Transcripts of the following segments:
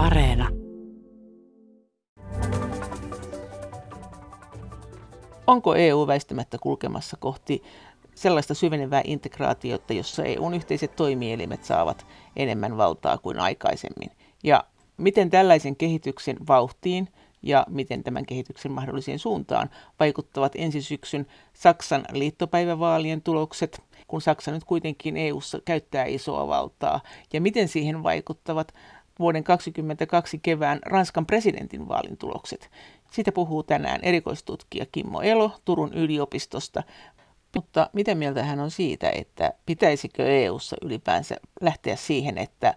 Areena. Onko EU väistämättä kulkemassa kohti sellaista syvenevää integraatiota, jossa EUn yhteiset toimielimet saavat enemmän valtaa kuin aikaisemmin? Ja miten tällaisen kehityksen vauhtiin ja miten tämän kehityksen mahdolliseen suuntaan vaikuttavat ensi syksyn Saksan liittopäivävaalien tulokset, kun Saksa nyt kuitenkin EU:ssa käyttää isoa valtaa, ja miten siihen vaikuttavat vuoden 2022 kevään Ranskan presidentin vaalin tulokset. Siitä puhuu tänään erikoistutkija Kimmo Elo Turun yliopistosta. Mutta mitä mieltä hän on siitä, että pitäisikö EU:ssa ylipäänsä lähteä siihen, että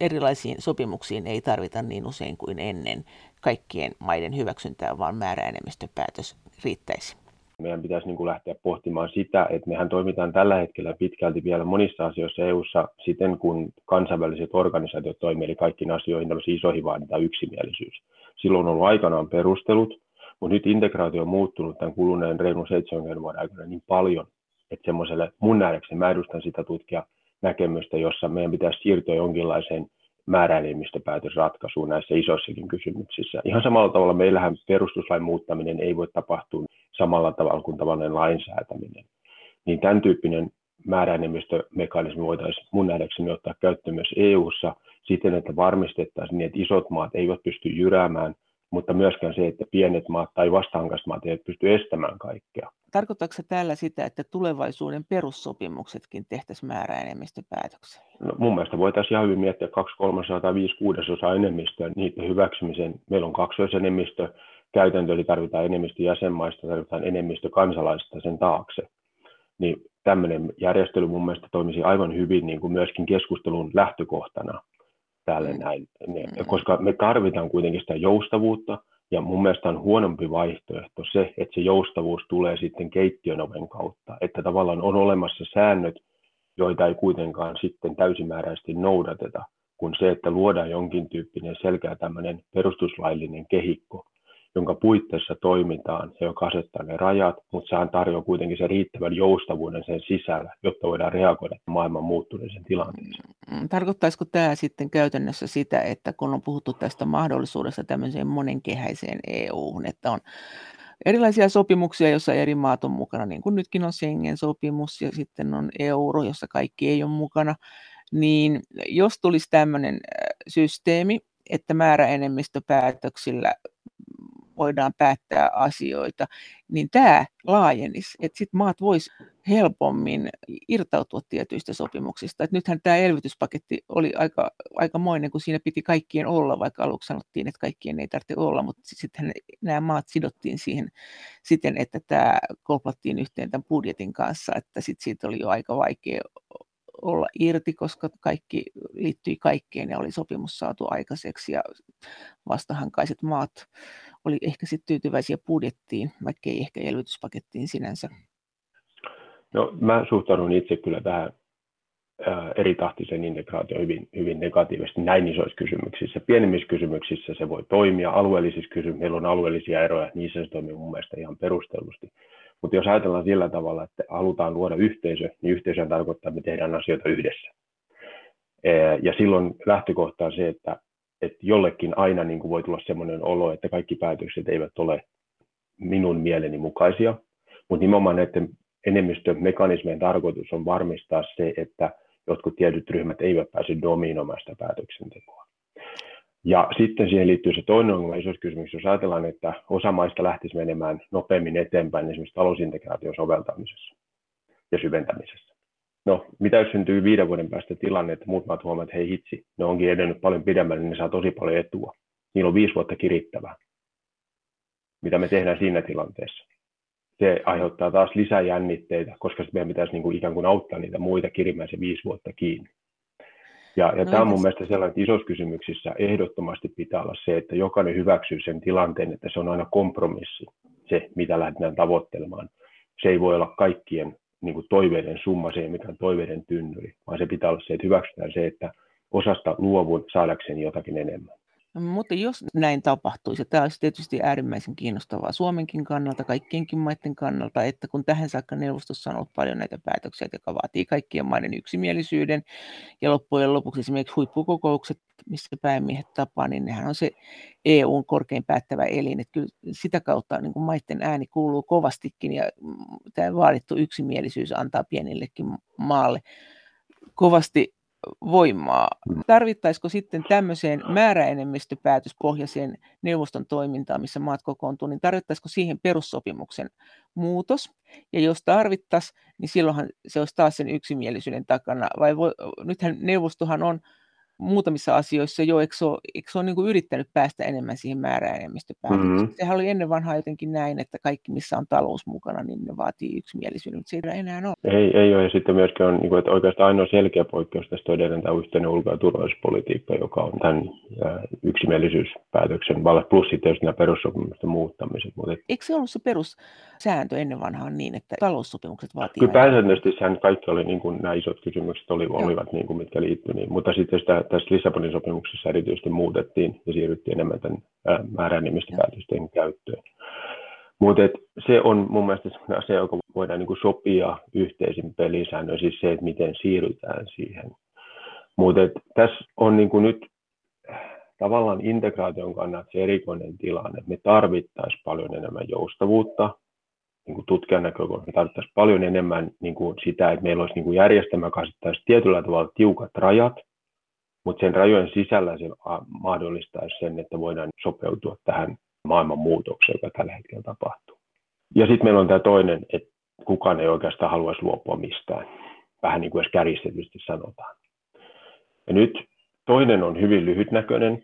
erilaisiin sopimuksiin ei tarvita niin usein kuin ennen kaikkien maiden hyväksyntää, vaan määräenemmistöpäätös riittäisi? Meidän pitäisi niin kuin lähteä pohtimaan sitä, että mehän toimitaan tällä hetkellä pitkälti vielä monissa asioissa EU-ssa siten, kun kansainväliset organisaatiot toimivat, eli kaikkiin asioihin tällaisiin isoihin vaaditaan yksimielisyys. Silloin on ollut aikanaan perustelut, mutta nyt integraatio on muuttunut tämän kuluneen reilun 70 vuoden aikana niin paljon, että semmoiselle mun nähdäkseni, mä edustan sitä tutkia näkemystä, jossa meidän pitäisi siirtyä jonkinlaiseen määräenemmistöpäätösratkaisuun näissä isoissakin kysymyksissä. Ihan samalla tavalla meillähän perustuslain muuttaminen ei voi tapahtua samalla tavalla kuin tavallinen lainsäätäminen. Niin tämän tyyppinen määräenemmistömekanismi voitaisiin mun nähdäkseni ottaa käyttöön myös EU-ssa siten, että varmistettaisiin niin, että isot maat eivät pysty jyräämään mutta myöskään se, että pienet maat tai vastahankaiset maat eivät pysty estämään kaikkea. Tarkoittaako se tällä sitä, että tulevaisuuden perussopimuksetkin tehtäisiin määräenemmistöpäätöksellä? No, mun mielestä voitaisiin ihan hyvin miettiä 2 kolmasosaa tai 5 kuudesosaa enemmistöä niiden hyväksymisen. Meillä on kaksoisenemmistö käytäntö, eli tarvitaan enemmistö jäsenmaista, tarvitaan enemmistö kansalaisista sen taakse. Niin tämmöinen järjestely mun mielestä toimisi aivan hyvin niin kuin myöskin keskustelun lähtökohtana täällä mm. näin, mm. koska me tarvitaan kuitenkin sitä joustavuutta, ja mun mielestä on huonompi vaihtoehto se, että se joustavuus tulee sitten keittiön oven kautta, että tavallaan on olemassa säännöt, joita ei kuitenkaan sitten täysimääräisesti noudateta, kun se, että luodaan jonkin tyyppinen selkeä tämmöinen perustuslaillinen kehikko, jonka puitteissa toimitaan ja joka asettaa ne rajat, mutta sehän tarjoaa kuitenkin sen riittävän joustavuuden sen sisällä, jotta voidaan reagoida maailman muuttuneeseen tilanteeseen. Mm, tarkoittaisiko tämä sitten käytännössä sitä, että kun on puhuttu tästä mahdollisuudesta tämmöiseen monenkehäiseen EU-hun, että on erilaisia sopimuksia, joissa eri maat on mukana, niin kuin nytkin on Schengen-sopimus ja sitten on euro, jossa kaikki ei ole mukana, niin jos tulisi tämmöinen systeemi, että määräenemmistöpäätöksillä voidaan päättää asioita, niin tämä laajenisi, että sitten maat vois helpommin irtautua tietyistä sopimuksista. Et nythän tämä elvytyspaketti oli aika, aikamoinen, kun siinä piti kaikkien olla, vaikka aluksi sanottiin, että kaikkien ei tarvitse olla, mutta sitten nämä maat sidottiin siihen siten, että tämä koplattiin yhteen tämän budjetin kanssa, että sitten siitä oli jo aika vaikea olla irti, koska kaikki liittyi kaikkeen ja oli sopimus saatu aikaiseksi ja vastahankaiset maat oli ehkä sitten tyytyväisiä budjettiin, vaikka ei ehkä elvytyspakettiin sinänsä. No mä suhtaudun itse kyllä tähän eri tahtisen integraatio hyvin, hyvin negatiivisesti näin isoissa kysymyksissä. Pienemmissä kysymyksissä se voi toimia, alueellisissa kysymyksissä meillä on alueellisia eroja, niissä se toimii mun mielestä ihan perustellusti. Mutta jos ajatellaan sillä tavalla, että halutaan luoda yhteisö, niin yhteisö tarkoittaa, että me tehdään asioita yhdessä. Ja silloin lähtökohta on se, että, että jollekin aina niin kuin voi tulla sellainen olo, että kaikki päätökset eivät ole minun mieleni mukaisia, mutta nimenomaan näiden enemmistömekanismien tarkoitus on varmistaa se, että jotkut tietyt ryhmät eivät pääse dominoimaan sitä päätöksentekoa. Ja sitten siihen liittyy se toinen ongelma isossa kysymys, jos ajatellaan, että osa maista lähtisi menemään nopeammin eteenpäin esimerkiksi talousintegraation soveltamisessa ja syventämisessä. No, mitä jos syntyy viiden vuoden päästä tilanne, että muut maat huomaavat, että hei hitsi, ne onkin edennyt paljon pidemmälle, niin ne saa tosi paljon etua. Niillä on viisi vuotta kirittävää. Mitä me tehdään siinä tilanteessa? Se aiheuttaa taas lisää jännitteitä, koska meidän pitäisi niin kuin ikään kuin auttaa niitä muita kirimään se viisi vuotta kiinni. Ja, ja no, tämä on mun mielestä sellainen, että isoissa kysymyksissä ehdottomasti pitää olla se, että jokainen hyväksyy sen tilanteen, että se on aina kompromissi, se mitä lähdetään tavoittelemaan. Se ei voi olla kaikkien niin kuin toiveiden summa, se ei mikään toiveiden tynnyri, vaan se pitää olla se, että hyväksytään se, että osasta luovun saadakseen jotakin enemmän. Mutta jos näin tapahtuisi, tämä olisi tietysti äärimmäisen kiinnostavaa Suomenkin kannalta, kaikkienkin maiden kannalta, että kun tähän saakka neuvostossa on ollut paljon näitä päätöksiä, jotka vaatii kaikkien maiden yksimielisyyden, ja loppujen lopuksi esimerkiksi huippukokoukset, missä päämiehet tapaa, niin nehän on se EUn korkein päättävä elin, että kyllä sitä kautta niin kuin maiden ääni kuuluu kovastikin, ja mm, tämä vaadittu yksimielisyys antaa pienillekin maalle kovasti voimaa. Mm. Tarvittaisiko sitten tämmöiseen määräenemmistöpäätöspohjaiseen neuvoston toimintaan, missä maat kokoontuu, niin tarvittaisiko siihen perussopimuksen muutos? Ja jos tarvittaisiin, niin silloinhan se olisi taas sen yksimielisyyden takana. Vai voi, nythän neuvostohan on muutamissa asioissa jo, eikö se ole, eikö se ole niin kuin yrittänyt päästä enemmän siihen määräenemmistöpäätökseen. Mm-hmm. Sehän oli ennen vanhaa jotenkin näin, että kaikki missä on talous mukana, niin ne vaatii yksimielisyyden, mutta se ei enää ole. Ei, ei ole, ja sitten myöskin on, niin kuin, että oikeastaan ainoa selkeä poikkeus tästä on edelleen tämä yhteinen ulko- ja turvallisuuspolitiikka, joka on tämän yksimielisyyspäätöksen vallat, plus sitten jos nämä perussopimusten muuttamiset. Mutta... Eikö se ollut se perussääntö ennen vanhaa niin, että taloussopimukset vaatii? Kyllä pääsääntöisesti kaikki oli, niin kuin nämä isot kysymykset oli, olivat, niin kuin, mitkä liittyivät, niin, mutta sitten sitä tässä Lissabonin sopimuksessa erityisesti muutettiin ja siirryttiin enemmän tämän määräenemmistöpäätösten käyttöön. Mutta se on mun mielestä asia, joka voidaan niin sopia yhteisin pelisäännöin, siis se, että miten siirrytään siihen. Mutta tässä on niin nyt tavallaan integraation kannalta se erikoinen tilanne, että me tarvittaisiin paljon enemmän joustavuutta, niin kuin tutkijan näkökulmasta me tarvittaisiin paljon enemmän niin kuin sitä, että meillä olisi niin kuin järjestelmä, joka tietyllä tavalla tiukat rajat, mutta sen rajojen sisällä se mahdollistaisi sen, että voidaan sopeutua tähän maailman muutokseen, joka tällä hetkellä tapahtuu. Ja sitten meillä on tämä toinen, että kukaan ei oikeastaan haluaisi luopua mistään, vähän niin kuin edes kärjistetysti sanotaan. Ja nyt toinen on hyvin lyhytnäköinen,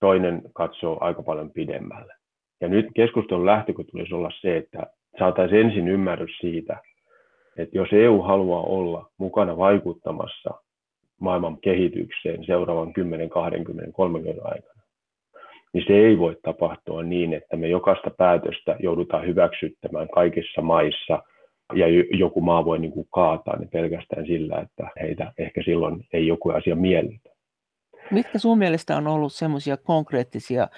toinen katsoo aika paljon pidemmälle. Ja nyt keskustelun lähtökohta tulisi olla se, että saataisiin ensin ymmärrys siitä, että jos EU haluaa olla mukana vaikuttamassa maailman kehitykseen seuraavan 10, 20, 30 aikana, niin se ei voi tapahtua niin, että me jokaista päätöstä joudutaan hyväksyttämään kaikissa maissa ja joku maa voi niin kuin kaataa ne pelkästään sillä, että heitä ehkä silloin ei joku asia miellytä. Mitkä sun mielestä on ollut semmoisia konkreettisia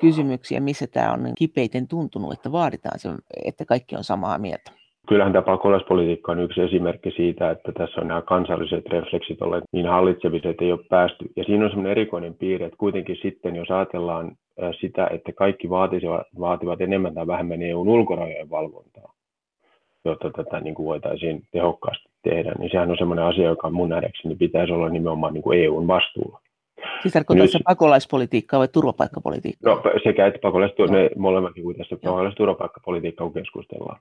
kysymyksiä, missä tämä on niin kipeiten tuntunut, että vaaditaan se, että kaikki on samaa mieltä? Kyllähän tämä pakolaispolitiikka on yksi esimerkki siitä, että tässä on nämä kansalliset refleksit olleet niin hallitsevissa, että ei ole päästy. Ja siinä on semmoinen erikoinen piirre, että kuitenkin sitten, jos ajatellaan sitä, että kaikki vaatisivat, vaativat enemmän tai vähemmän EUn ulkorajojen valvontaa, jotta tätä niin kuin voitaisiin tehokkaasti tehdä, niin sehän on semmoinen asia, joka mun nähdäkseni pitäisi olla nimenomaan niin kuin EUn vastuulla. Siis tarkoittaa se pakolaispolitiikkaa vai turvapaikkapolitiikkaa? No sekä että pakolais, no. ne molemmatkin kuin tässä pakolais- turvapaikkapolitiikkaa kun keskustellaan.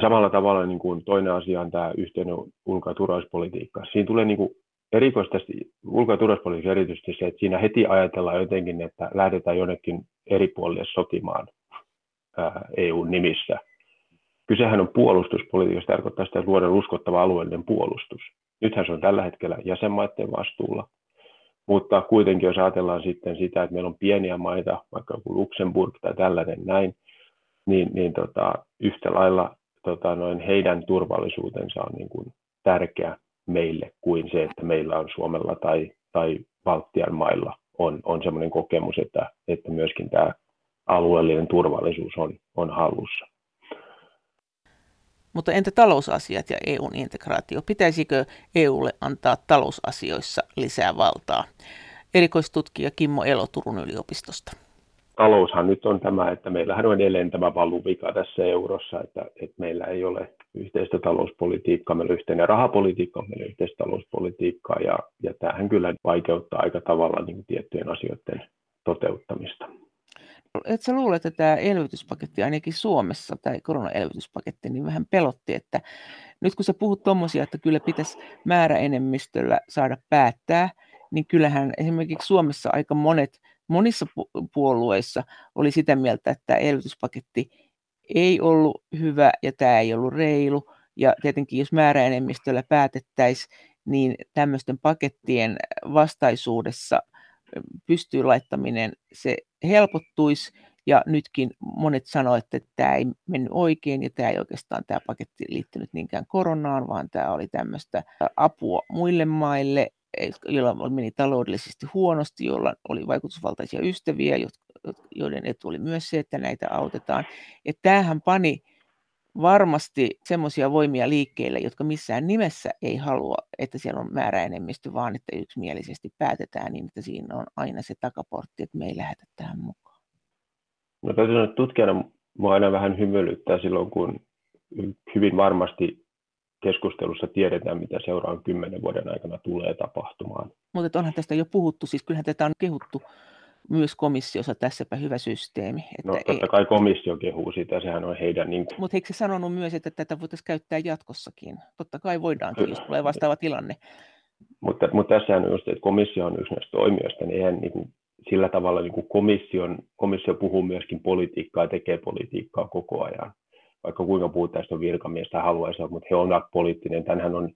Samalla tavalla niin kuin toinen asia on tämä yhteinen ulko- ja turvallisuuspolitiikka. Siinä tulee niin kuin erikoista ulko- ja turvallisuuspolitiikka erityisesti se, että siinä heti ajatellaan jotenkin, että lähdetään jonnekin eri puolille sotimaan EU-nimissä. Kysehän on puolustuspolitiikasta, tarkoittaa sitä, että luodaan uskottava alueellinen puolustus. Nythän se on tällä hetkellä jäsenmaiden vastuulla, mutta kuitenkin jos ajatellaan sitten sitä, että meillä on pieniä maita, vaikka joku Luxemburg tai tällainen näin, niin, niin tota, yhtä lailla tota, noin heidän turvallisuutensa on niin kuin tärkeä meille kuin se, että meillä on Suomella tai, tai Baltian mailla on, on sellainen kokemus, että, että myöskin tämä alueellinen turvallisuus on, on hallussa. Mutta entä talousasiat ja EUn integraatio? Pitäisikö EUlle antaa talousasioissa lisää valtaa? Erikoistutkija Kimmo Elo Turun yliopistosta taloushan nyt on tämä, että meillähän on edelleen tämä valuvika tässä eurossa, että, että meillä ei ole yhteistä talouspolitiikkaa, meillä on yhteinen rahapolitiikka, meillä on yhteistä talouspolitiikkaa ja, ja tämähän kyllä vaikeuttaa aika tavalla niin tiettyjen asioiden toteuttamista. Et sä luulet, että tämä elvytyspaketti ainakin Suomessa, tai koronaelvytyspaketti, niin vähän pelotti, että nyt kun sä puhut tuommoisia, että kyllä pitäisi määräenemmistöllä saada päättää, niin kyllähän esimerkiksi Suomessa aika monet monissa puolueissa oli sitä mieltä, että elvytyspaketti ei ollut hyvä ja tämä ei ollut reilu. Ja tietenkin jos määräenemmistöllä päätettäisiin, niin tämmöisten pakettien vastaisuudessa pystyy laittaminen, se helpottuisi. Ja nytkin monet sanoivat, että tämä ei mennyt oikein ja tämä ei oikeastaan tämä paketti liittynyt niinkään koronaan, vaan tämä oli tämmöistä apua muille maille joilla meni taloudellisesti huonosti, joilla oli vaikutusvaltaisia ystäviä, joiden etu oli myös se, että näitä autetaan. Että tämähän pani varmasti semmoisia voimia liikkeelle, jotka missään nimessä ei halua, että siellä on määräenemmistö, vaan että yksimielisesti päätetään niin, että siinä on aina se takaportti, että me ei lähdetä tähän mukaan. No täytyy sanoa, että tutkijana aina vähän hymyilyttää silloin, kun hyvin varmasti keskustelussa tiedetään, mitä seuraavan kymmenen vuoden aikana tulee tapahtumaan. Mutta onhan tästä jo puhuttu, siis kyllähän tätä on kehuttu myös komissiossa, tässäpä hyvä systeemi. Että no totta kai komissio kehuu sitä, sehän on heidän... Niin kuin... Mutta eikö se sanonut myös, että tätä voitaisiin käyttää jatkossakin? Totta kai voidaankin, jos tulee vastaava tilanne. Mutta, mutta tässä on just, että komissio on yksi näistä toimijoista, niin eihän niin kuin, sillä tavalla niin kuin komission, komissio puhuu myöskin politiikkaa ja tekee politiikkaa koko ajan. Vaikka kuinka tästä virkamiestä haluaisi, mutta he ovat poliittinen. Tänhän on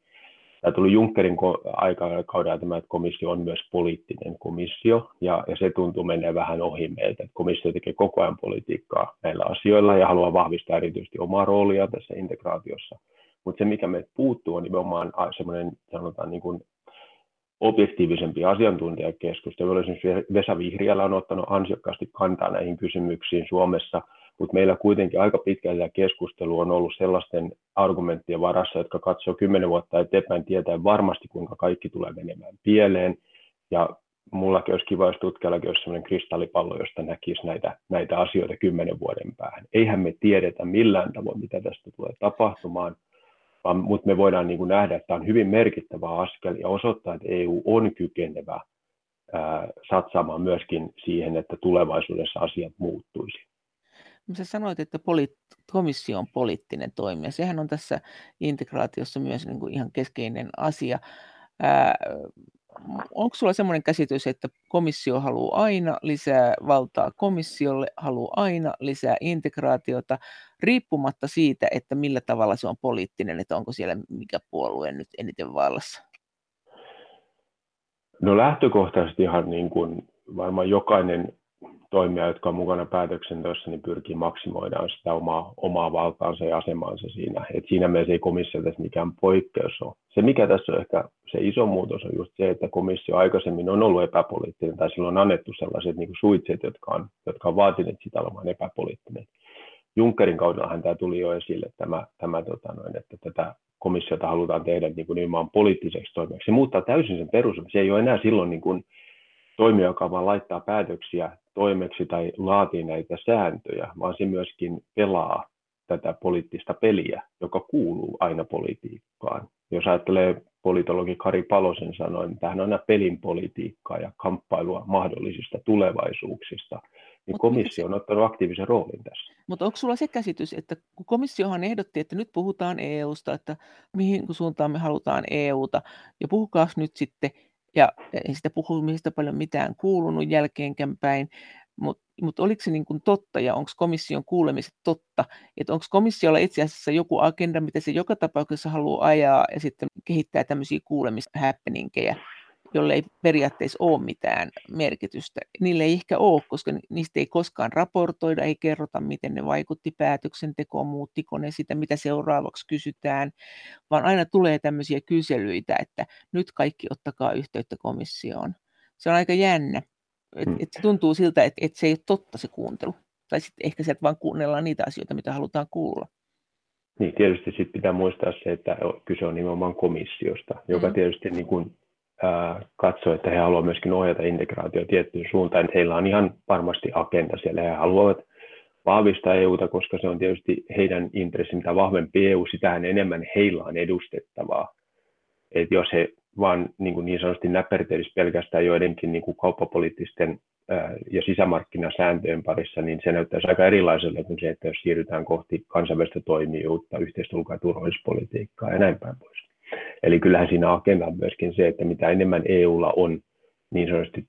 Tämä tuli Junckerin aikakaudella tämä, että komissio on myös poliittinen komissio, ja, ja se tuntuu menee vähän ohi meiltä. Että komissio tekee koko ajan politiikkaa näillä asioilla ja haluaa vahvistaa erityisesti omaa roolia tässä integraatiossa. Mutta se, mikä meiltä puuttuu, on nimenomaan semmoinen, sanotaan niin kuin objektiivisempi asiantuntijakeskustelu. Esimerkiksi Vesa Vihriälä on ottanut ansiokkaasti kantaa näihin kysymyksiin Suomessa – mutta meillä kuitenkin aika pitkältä keskustelu on ollut sellaisten argumenttien varassa, jotka katsoo kymmenen vuotta eteenpäin tietää varmasti, kuinka kaikki tulee menemään pieleen. Ja mullakin olisi kiva, jos tutkijallakin olisi sellainen kristallipallo, josta näkisi näitä, näitä asioita kymmenen vuoden päähän. Eihän me tiedetä millään tavoin, mitä tästä tulee tapahtumaan, vaan, mutta me voidaan niin kuin nähdä, että tämä on hyvin merkittävä askel ja osoittaa, että EU on kykenevä satsaamaan myöskin siihen, että tulevaisuudessa asiat muuttuisi. Sä sanoit, että poli- komissio on poliittinen toimija. Sehän on tässä integraatiossa myös niin kuin ihan keskeinen asia. Ää, onko sulla semmoinen käsitys, että komissio haluaa aina lisää valtaa komissiolle, haluaa aina lisää integraatiota, riippumatta siitä, että millä tavalla se on poliittinen, että onko siellä mikä puolue nyt eniten vallassa? No lähtökohtaisesti ihan niin kuin varmaan jokainen toimia, jotka on mukana päätöksenteossa, niin pyrkii maksimoidaan sitä omaa, omaa valtaansa ja asemaansa siinä. Et siinä mielessä ei komissio tässä mikään poikkeus ole. Se, mikä tässä on ehkä se iso muutos, on just se, että komissio aikaisemmin on ollut epäpoliittinen, tai silloin on annettu sellaiset niin suitset, jotka on, jotka on vaatineet sitä olemaan epäpoliittinen. Junckerin kaudellahan tämä tuli jo esille, tämä, tämä tota noin, että tätä komissiota halutaan tehdä niin kuin nimenomaan poliittiseksi toimijaksi. Se muuttaa täysin sen perus. Se ei ole enää silloin niin kuin, toimija, joka vaan laittaa päätöksiä toimeksi tai laatii näitä sääntöjä, vaan se myöskin pelaa tätä poliittista peliä, joka kuuluu aina politiikkaan. Jos ajattelee politologi Kari Palosen sanoin, niin tämähän on aina pelin politiikkaa ja kamppailua mahdollisista tulevaisuuksista, niin Mut komissio on ottanut aktiivisen roolin tässä. Mutta onko sulla se käsitys, että kun komissiohan ehdotti, että nyt puhutaan EUsta, että mihin suuntaan me halutaan EUta, ja puhukaa nyt sitten ja ei sitä puhumisesta paljon mitään kuulunut jälkeenkään päin, mutta mut oliko se niin kuin totta ja onko komission kuulemiset totta, että onko komissiolla itse asiassa joku agenda, mitä se joka tapauksessa haluaa ajaa ja sitten kehittää tämmöisiä kuulemishäppeninkkejä, jolle ei periaatteessa ole mitään merkitystä. Niille ei ehkä ole, koska niistä ei koskaan raportoida, ei kerrota, miten ne vaikutti päätöksentekoon, muuttiko ne sitä, mitä seuraavaksi kysytään, vaan aina tulee tämmöisiä kyselyitä, että nyt kaikki ottakaa yhteyttä komissioon. Se on aika jännä. Et, mm. et se tuntuu siltä, että et se ei ole totta se kuuntelu. Tai sitten ehkä sieltä vaan kuunnellaan niitä asioita, mitä halutaan kuulla. Niin, tietysti sitten pitää muistaa se, että kyse on nimenomaan komissiosta, joka mm. tietysti niin kuin katsoo, että he haluavat myöskin ohjata integraatio tiettyyn suuntaan, heillä on ihan varmasti agenda siellä. He haluavat vahvistaa EUta, koska se on tietysti heidän intressi, mitä vahvempi EU, sitähän enemmän heillä on edustettavaa. Et jos he vaan niin, kuin niin sanotusti näpertelis pelkästään joidenkin niin kuin kauppapoliittisten ja sisämarkkinasääntöjen parissa, niin se näyttäisi aika erilaiselta kuin se, että jos siirrytään kohti kansainvälistä toimijuutta, yhteistä ja turvallisuuspolitiikkaa ja näin päin pois. Eli kyllähän siinä agenda on myöskin se, että mitä enemmän EUlla on niin sanotusti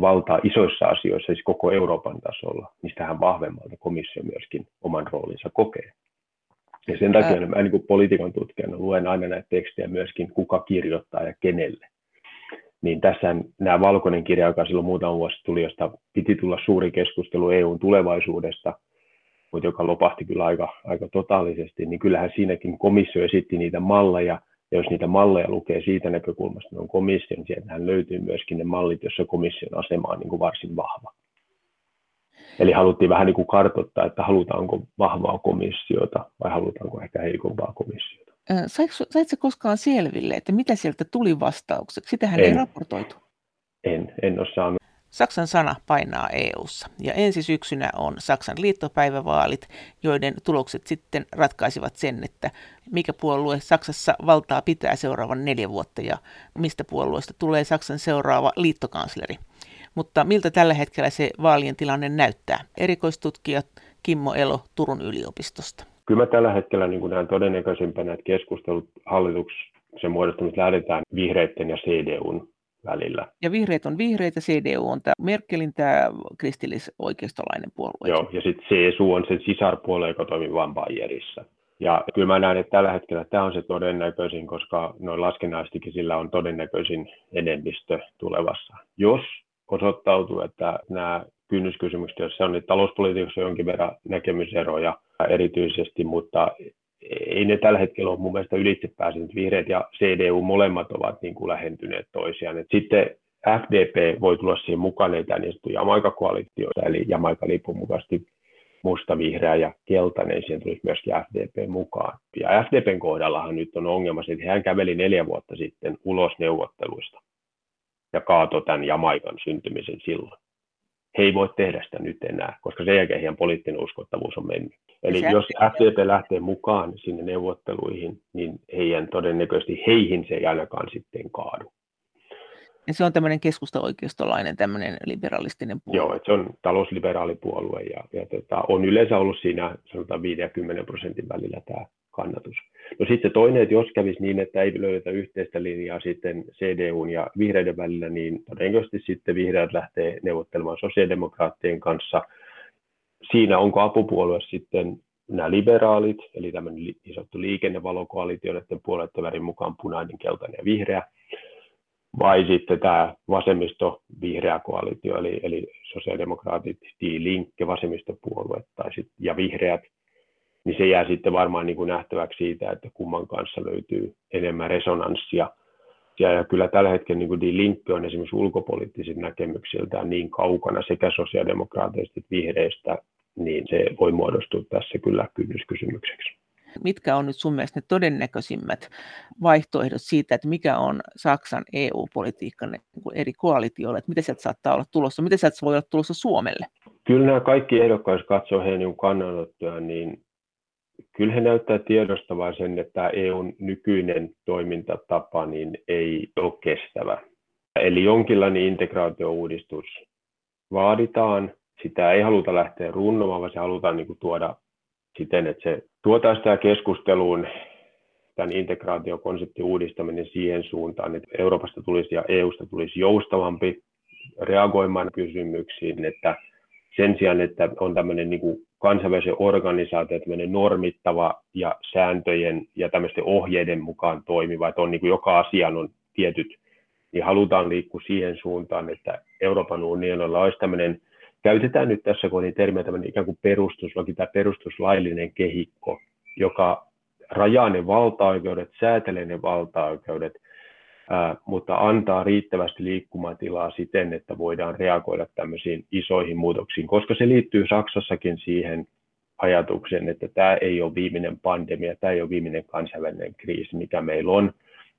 valtaa isoissa asioissa, siis koko Euroopan tasolla, niin sitähän vahvemmalta komissio myöskin oman roolinsa kokee. Ja sen takia mä niin kuin politiikan tutkijana luen aina näitä tekstejä myöskin, kuka kirjoittaa ja kenelle. Niin tässä nämä valkoinen kirja, joka silloin muutama vuosi tuli, josta piti tulla suuri keskustelu EUn tulevaisuudesta, mutta joka lopahti kyllä aika, aika totaalisesti, niin kyllähän siinäkin komissio esitti niitä malleja, Ja jos niitä malleja lukee siitä näkökulmasta, että on komissio, niin sieltähän löytyy myöskin ne mallit, joissa komission asema on niin kuin varsin vahva. Eli haluttiin vähän niin kuin kartoittaa, että halutaanko vahvaa komissiota vai halutaanko ehkä heikompaa komissiota. Saitko koskaan selville, että mitä sieltä tuli vastaukseksi? Sitähän en. ei raportoitu. En, en ole saanut. Saksan sana painaa EU:ssa ja ensi syksynä on Saksan liittopäivävaalit, joiden tulokset sitten ratkaisivat sen, että mikä puolue Saksassa valtaa pitää seuraavan neljä vuotta ja mistä puolueesta tulee Saksan seuraava liittokansleri. Mutta miltä tällä hetkellä se vaalien tilanne näyttää? Erikoistutkija Kimmo Elo Turun yliopistosta. Kyllä mä tällä hetkellä niin näen todennäköisimpänä, että keskustelut hallituksen muodostamista lähdetään vihreiden ja CDUn välillä. Ja vihreät on vihreät ja CDU on tämä Merkelin tämä kristillis-oikeistolainen puolue. Joo, ja sitten CSU on se sisarpuolue, joka toimii vain Bayerissa. Ja kyllä mä näen, että tällä hetkellä tämä on se todennäköisin, koska noin laskennaistikin sillä on todennäköisin enemmistö tulevassa. Jos osoittautuu, että nämä kynnyskysymykset, joissa on, niin talouspolitiikassa jonkin verran näkemyseroja erityisesti, mutta ei ne tällä hetkellä ole mun mielestä ylitse päässeet. Vihreät ja CDU molemmat ovat niin kuin lähentyneet toisiaan. Et sitten FDP voi tulla siihen mukaan, ei tämä niin Jamaika-koalitio, eli Jamaika-lipun mukaisesti musta, vihreä ja keltainen, siihen tulisi myöskin FDP mukaan. Ja FDPn kohdallahan nyt on ongelma että hän käveli neljä vuotta sitten ulos neuvotteluista ja kaatoi tämän Jamaikan syntymisen silloin he ei voi tehdä sitä nyt enää, koska sen jälkeen heidän poliittinen uskottavuus on mennyt. Eli se jos FDP lähtee mukaan sinne neuvotteluihin, niin heidän todennäköisesti heihin se ei ainakaan sitten kaadu. Ja se on tämmöinen keskusta-oikeistolainen, tämmöinen liberalistinen puolue. Joo, että se on talousliberaalipuolue ja, ja tota, on yleensä ollut siinä sanotaan 50 prosentin välillä tämä kannatus. No sitten toinen, että jos kävisi niin, että ei löydetä yhteistä linjaa sitten CDUn ja vihreiden välillä, niin todennäköisesti sitten vihreät lähtee neuvottelemaan sosiaalidemokraattien kanssa. Siinä onko apupuolue sitten nämä liberaalit, eli tämmöinen niin sanottu liikennevalokoalitio, näiden puolueiden värin mukaan punainen, keltainen ja vihreä, vai sitten tämä vasemmisto vihreä koalitio, eli, eli sosiaalidemokraatit, Die Linke, vasemmistopuolue tai sit, ja vihreät, niin se jää sitten varmaan niin kuin nähtäväksi siitä, että kumman kanssa löytyy enemmän resonanssia. Ja, ja kyllä tällä hetkellä niin kuin Linke on esimerkiksi ulkopoliittiset näkemyksiltään niin kaukana sekä sosiaalidemokraateista että vihreistä, niin se voi muodostua tässä kyllä kynnyskysymykseksi. Mitkä on nyt sun mielestä ne todennäköisimmät vaihtoehdot siitä, että mikä on Saksan EU-politiikka niin eri koalitioille, että mitä sieltä saattaa olla tulossa, mitä sieltä voi olla tulossa Suomelle? Kyllä nämä kaikki ehdokkaat, jos katsoo heidän kannanottoja, niin kyllä he näyttää tiedostavan sen, että EUn nykyinen toimintatapa niin ei ole kestävä. Eli jonkinlainen integraatiouudistus vaaditaan. Sitä ei haluta lähteä runnomaan, vaan se halutaan niin kuin tuoda siten, että se tuotaan sitä keskusteluun tämän integraatiokonseptin uudistaminen siihen suuntaan, että Euroopasta tulisi ja EUsta tulisi joustavampi reagoimaan kysymyksiin, että sen sijaan, että on tämmöinen niin kuin kansainvälisen organisaation tämmöinen normittava ja sääntöjen ja tämmöisten ohjeiden mukaan toimiva, että on niin kuin joka asian on tietyt, niin halutaan liikkua siihen suuntaan, että Euroopan unionilla olisi tämmöinen, käytetään nyt tässä kodin termiä tämmöinen ikään kuin perustuslaki tai perustuslaillinen kehikko, joka rajaa ne valtaoikeudet, säätelee ne valtaoikeudet – mutta antaa riittävästi liikkumatilaa siten, että voidaan reagoida tämmöisiin isoihin muutoksiin, koska se liittyy Saksassakin siihen ajatukseen, että tämä ei ole viimeinen pandemia, tämä ei ole viimeinen kansainvälinen kriisi, mikä meillä on.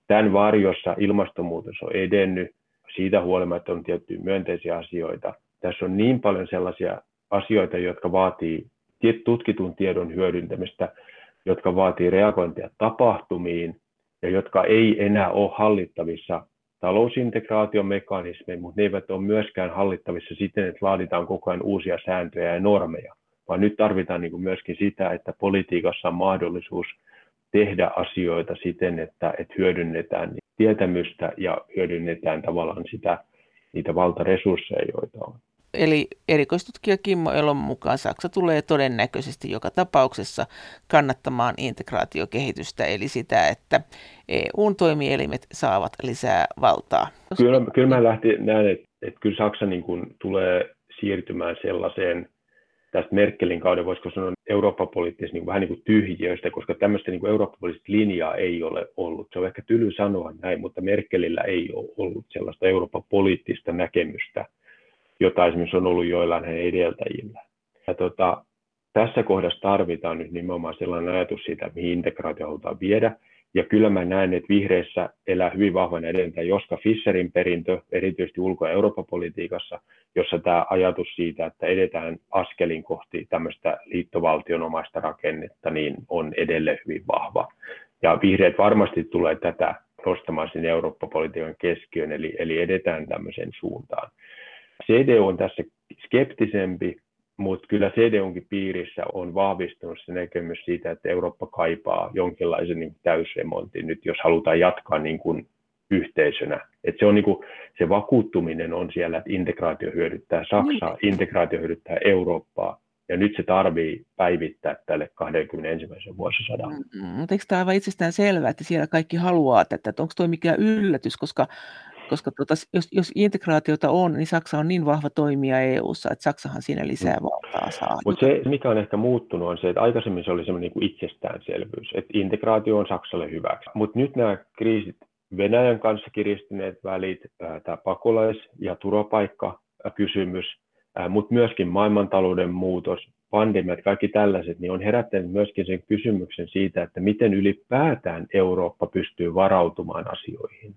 Tämän varjossa ilmastonmuutos on edennyt, siitä huolimatta on tiettyjä myönteisiä asioita. Tässä on niin paljon sellaisia asioita, jotka vaatii tutkitun tiedon hyödyntämistä, jotka vaatii reagointia tapahtumiin, ja jotka ei enää ole hallittavissa talousintegraatiomekanismeja, mutta ne eivät ole myöskään hallittavissa siten, että laaditaan koko ajan uusia sääntöjä ja normeja, vaan nyt tarvitaan niin kuin myöskin sitä, että politiikassa on mahdollisuus tehdä asioita siten, että, että hyödynnetään tietämystä ja hyödynnetään tavallaan sitä, niitä valtaresursseja, joita on. Eli erikoistutkija Kimmo Elon mukaan Saksa tulee todennäköisesti joka tapauksessa kannattamaan integraatiokehitystä, eli sitä, että EUn toimielimet saavat lisää valtaa. Kyllä, kyllä mä lähti näin, että, että kyllä Saksa niin kuin tulee siirtymään sellaiseen tästä Merkelin kauden, voisiko sanoa Eurooppa-poliittisesta niin vähän niin kuin tyhjiöistä, koska tämmöistä niin Eurooppa-poliittista linjaa ei ole ollut. Se on ehkä tyly sanoa näin, mutta Merkelillä ei ole ollut sellaista Eurooppa-poliittista näkemystä, jota esimerkiksi on ollut joillain hänen edeltäjillä. Ja tota, tässä kohdassa tarvitaan nyt nimenomaan sellainen ajatus siitä, mihin integraatio halutaan viedä, ja kyllä mä näen, että vihreissä elää hyvin vahvan edelleen Joska Fisserin perintö, erityisesti ulko- ja Eurooppa-politiikassa, jossa tämä ajatus siitä, että edetään askelin kohti tämmöistä liittovaltionomaista rakennetta, niin on edelleen hyvin vahva. Ja vihreät varmasti tulee tätä nostamaan sinne Eurooppa-politiikan eli, eli edetään tämmöiseen suuntaan. CD on tässä skeptisempi, mutta kyllä CDUnkin piirissä on vahvistunut se näkemys siitä, että Eurooppa kaipaa jonkinlaisen niin täysremontin nyt, jos halutaan jatkaa niin kuin yhteisönä. Et se, on niin kuin, se vakuuttuminen on siellä, että integraatio hyödyttää Saksaa, niin. integraatio hyödyttää Eurooppaa, ja nyt se tarvii päivittää tälle 21. vuosisadan. Mm, mutta eikö tämä aivan itsestään selvää, että siellä kaikki haluaa tätä, että onko tuo mikään yllätys, koska koska tuota, jos, jos integraatiota on, niin Saksa on niin vahva toimija EU-ssa, että Saksahan siinä lisää mm. valtaa saa. Mutta se, mikä on ehkä muuttunut, on se, että aikaisemmin se oli semmoinen niin itsestäänselvyys, että integraatio on Saksalle hyväksi. Mutta nyt nämä kriisit, Venäjän kanssa kiristyneet välit, tämä pakolais- ja turvapaikkakysymys, mutta myöskin maailmantalouden muutos, pandemiat, kaikki tällaiset, niin on herättänyt myöskin sen kysymyksen siitä, että miten ylipäätään Eurooppa pystyy varautumaan asioihin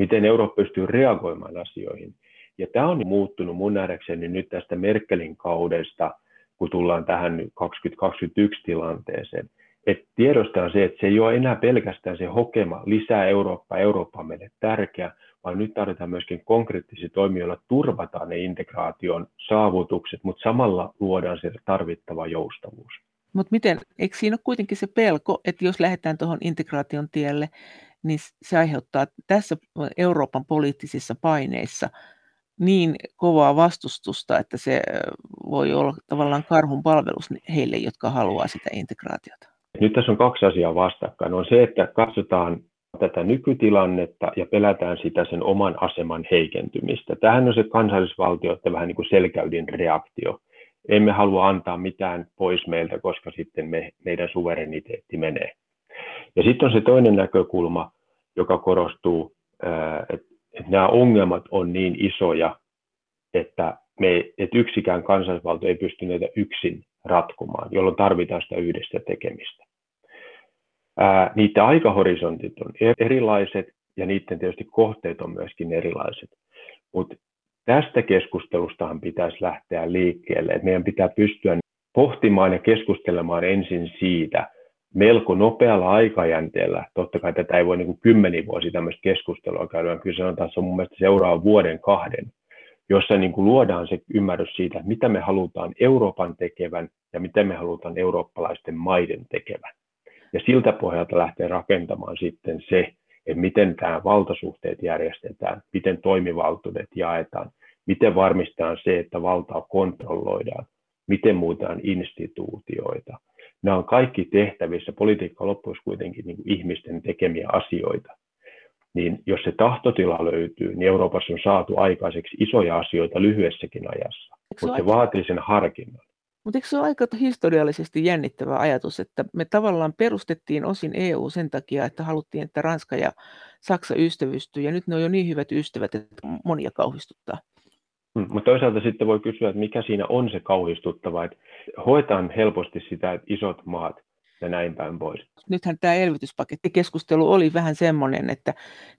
miten Eurooppa pystyy reagoimaan asioihin. Ja tämä on muuttunut mun nähdäkseni nyt tästä Merkelin kaudesta, kun tullaan tähän 2021 tilanteeseen. Että tiedostaa se, että se ei ole enää pelkästään se hokema lisää Eurooppaa, Eurooppa on meille tärkeä, vaan nyt tarvitaan myöskin konkreettisia toimia, joilla turvataan ne integraation saavutukset, mutta samalla luodaan se tarvittava joustavuus. Mutta miten, eikö siinä ole kuitenkin se pelko, että jos lähdetään tuohon integraation tielle, niin se aiheuttaa tässä Euroopan poliittisissa paineissa niin kovaa vastustusta, että se voi olla tavallaan karhun palvelus heille, jotka haluaa sitä integraatiota. Nyt tässä on kaksi asiaa vastakkain. On se, että katsotaan tätä nykytilannetta ja pelätään sitä sen oman aseman heikentymistä. Tähän on se kansallisvaltioiden vähän niin kuin selkäydin reaktio. Emme halua antaa mitään pois meiltä, koska sitten me, meidän suvereniteetti menee. Ja sitten on se toinen näkökulma, joka korostuu, että, nämä ongelmat on niin isoja, että, me, että yksikään kansallisvaltio ei pysty näitä yksin ratkomaan, jolloin tarvitaan sitä yhdessä tekemistä. Ää, niiden aikahorisontit on erilaiset ja niiden tietysti kohteet on myöskin erilaiset. Mutta tästä keskustelustahan pitäisi lähteä liikkeelle, että meidän pitää pystyä pohtimaan ja keskustelemaan ensin siitä, melko nopealla aikajänteellä, totta kai tätä ei voi niin kuin kymmeniä vuosia tämmöistä keskustelua käydä, vaan kyllä sanotaan, se on mun mielestä seuraavan vuoden kahden, jossa niin kuin luodaan se ymmärrys siitä, mitä me halutaan Euroopan tekevän ja mitä me halutaan eurooppalaisten maiden tekevän. Ja siltä pohjalta lähtee rakentamaan sitten se, että miten tämä valtasuhteet järjestetään, miten toimivaltuudet jaetaan, miten varmistetaan se, että valtaa kontrolloidaan, miten muutetaan instituutioita, nämä on kaikki tehtävissä. Politiikka loppuisi kuitenkin niin kuin ihmisten tekemiä asioita. Niin jos se tahtotila löytyy, niin Euroopassa on saatu aikaiseksi isoja asioita lyhyessäkin ajassa. Mutta se, aika... vaatii sen harkinnan. Mutta eikö se ole aika historiallisesti jännittävä ajatus, että me tavallaan perustettiin osin EU sen takia, että haluttiin, että Ranska ja Saksa ystävystyy, ja nyt ne on jo niin hyvät ystävät, että monia kauhistuttaa. Hmm, mutta toisaalta sitten voi kysyä, että mikä siinä on se kauhistuttava, että hoetaan helposti sitä, että isot maat ja näin päin pois. Nythän tämä elvytyspakettikeskustelu oli vähän semmoinen, että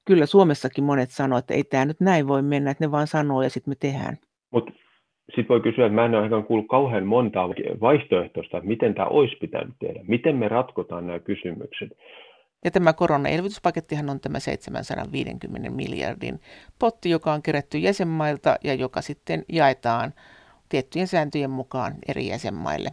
kyllä Suomessakin monet sanoivat, että ei tämä nyt näin voi mennä, että ne vaan sanoo ja sitten me tehdään. Mutta sitten voi kysyä, että mä en ole ehkä kuullut kauhean montaa vaihtoehtoista, että miten tämä olisi pitänyt tehdä, miten me ratkotaan nämä kysymykset. Ja tämä koronaelvytyspakettihan on tämä 750 miljardin potti, joka on kerätty jäsenmailta ja joka sitten jaetaan tiettyjen sääntöjen mukaan eri jäsenmaille,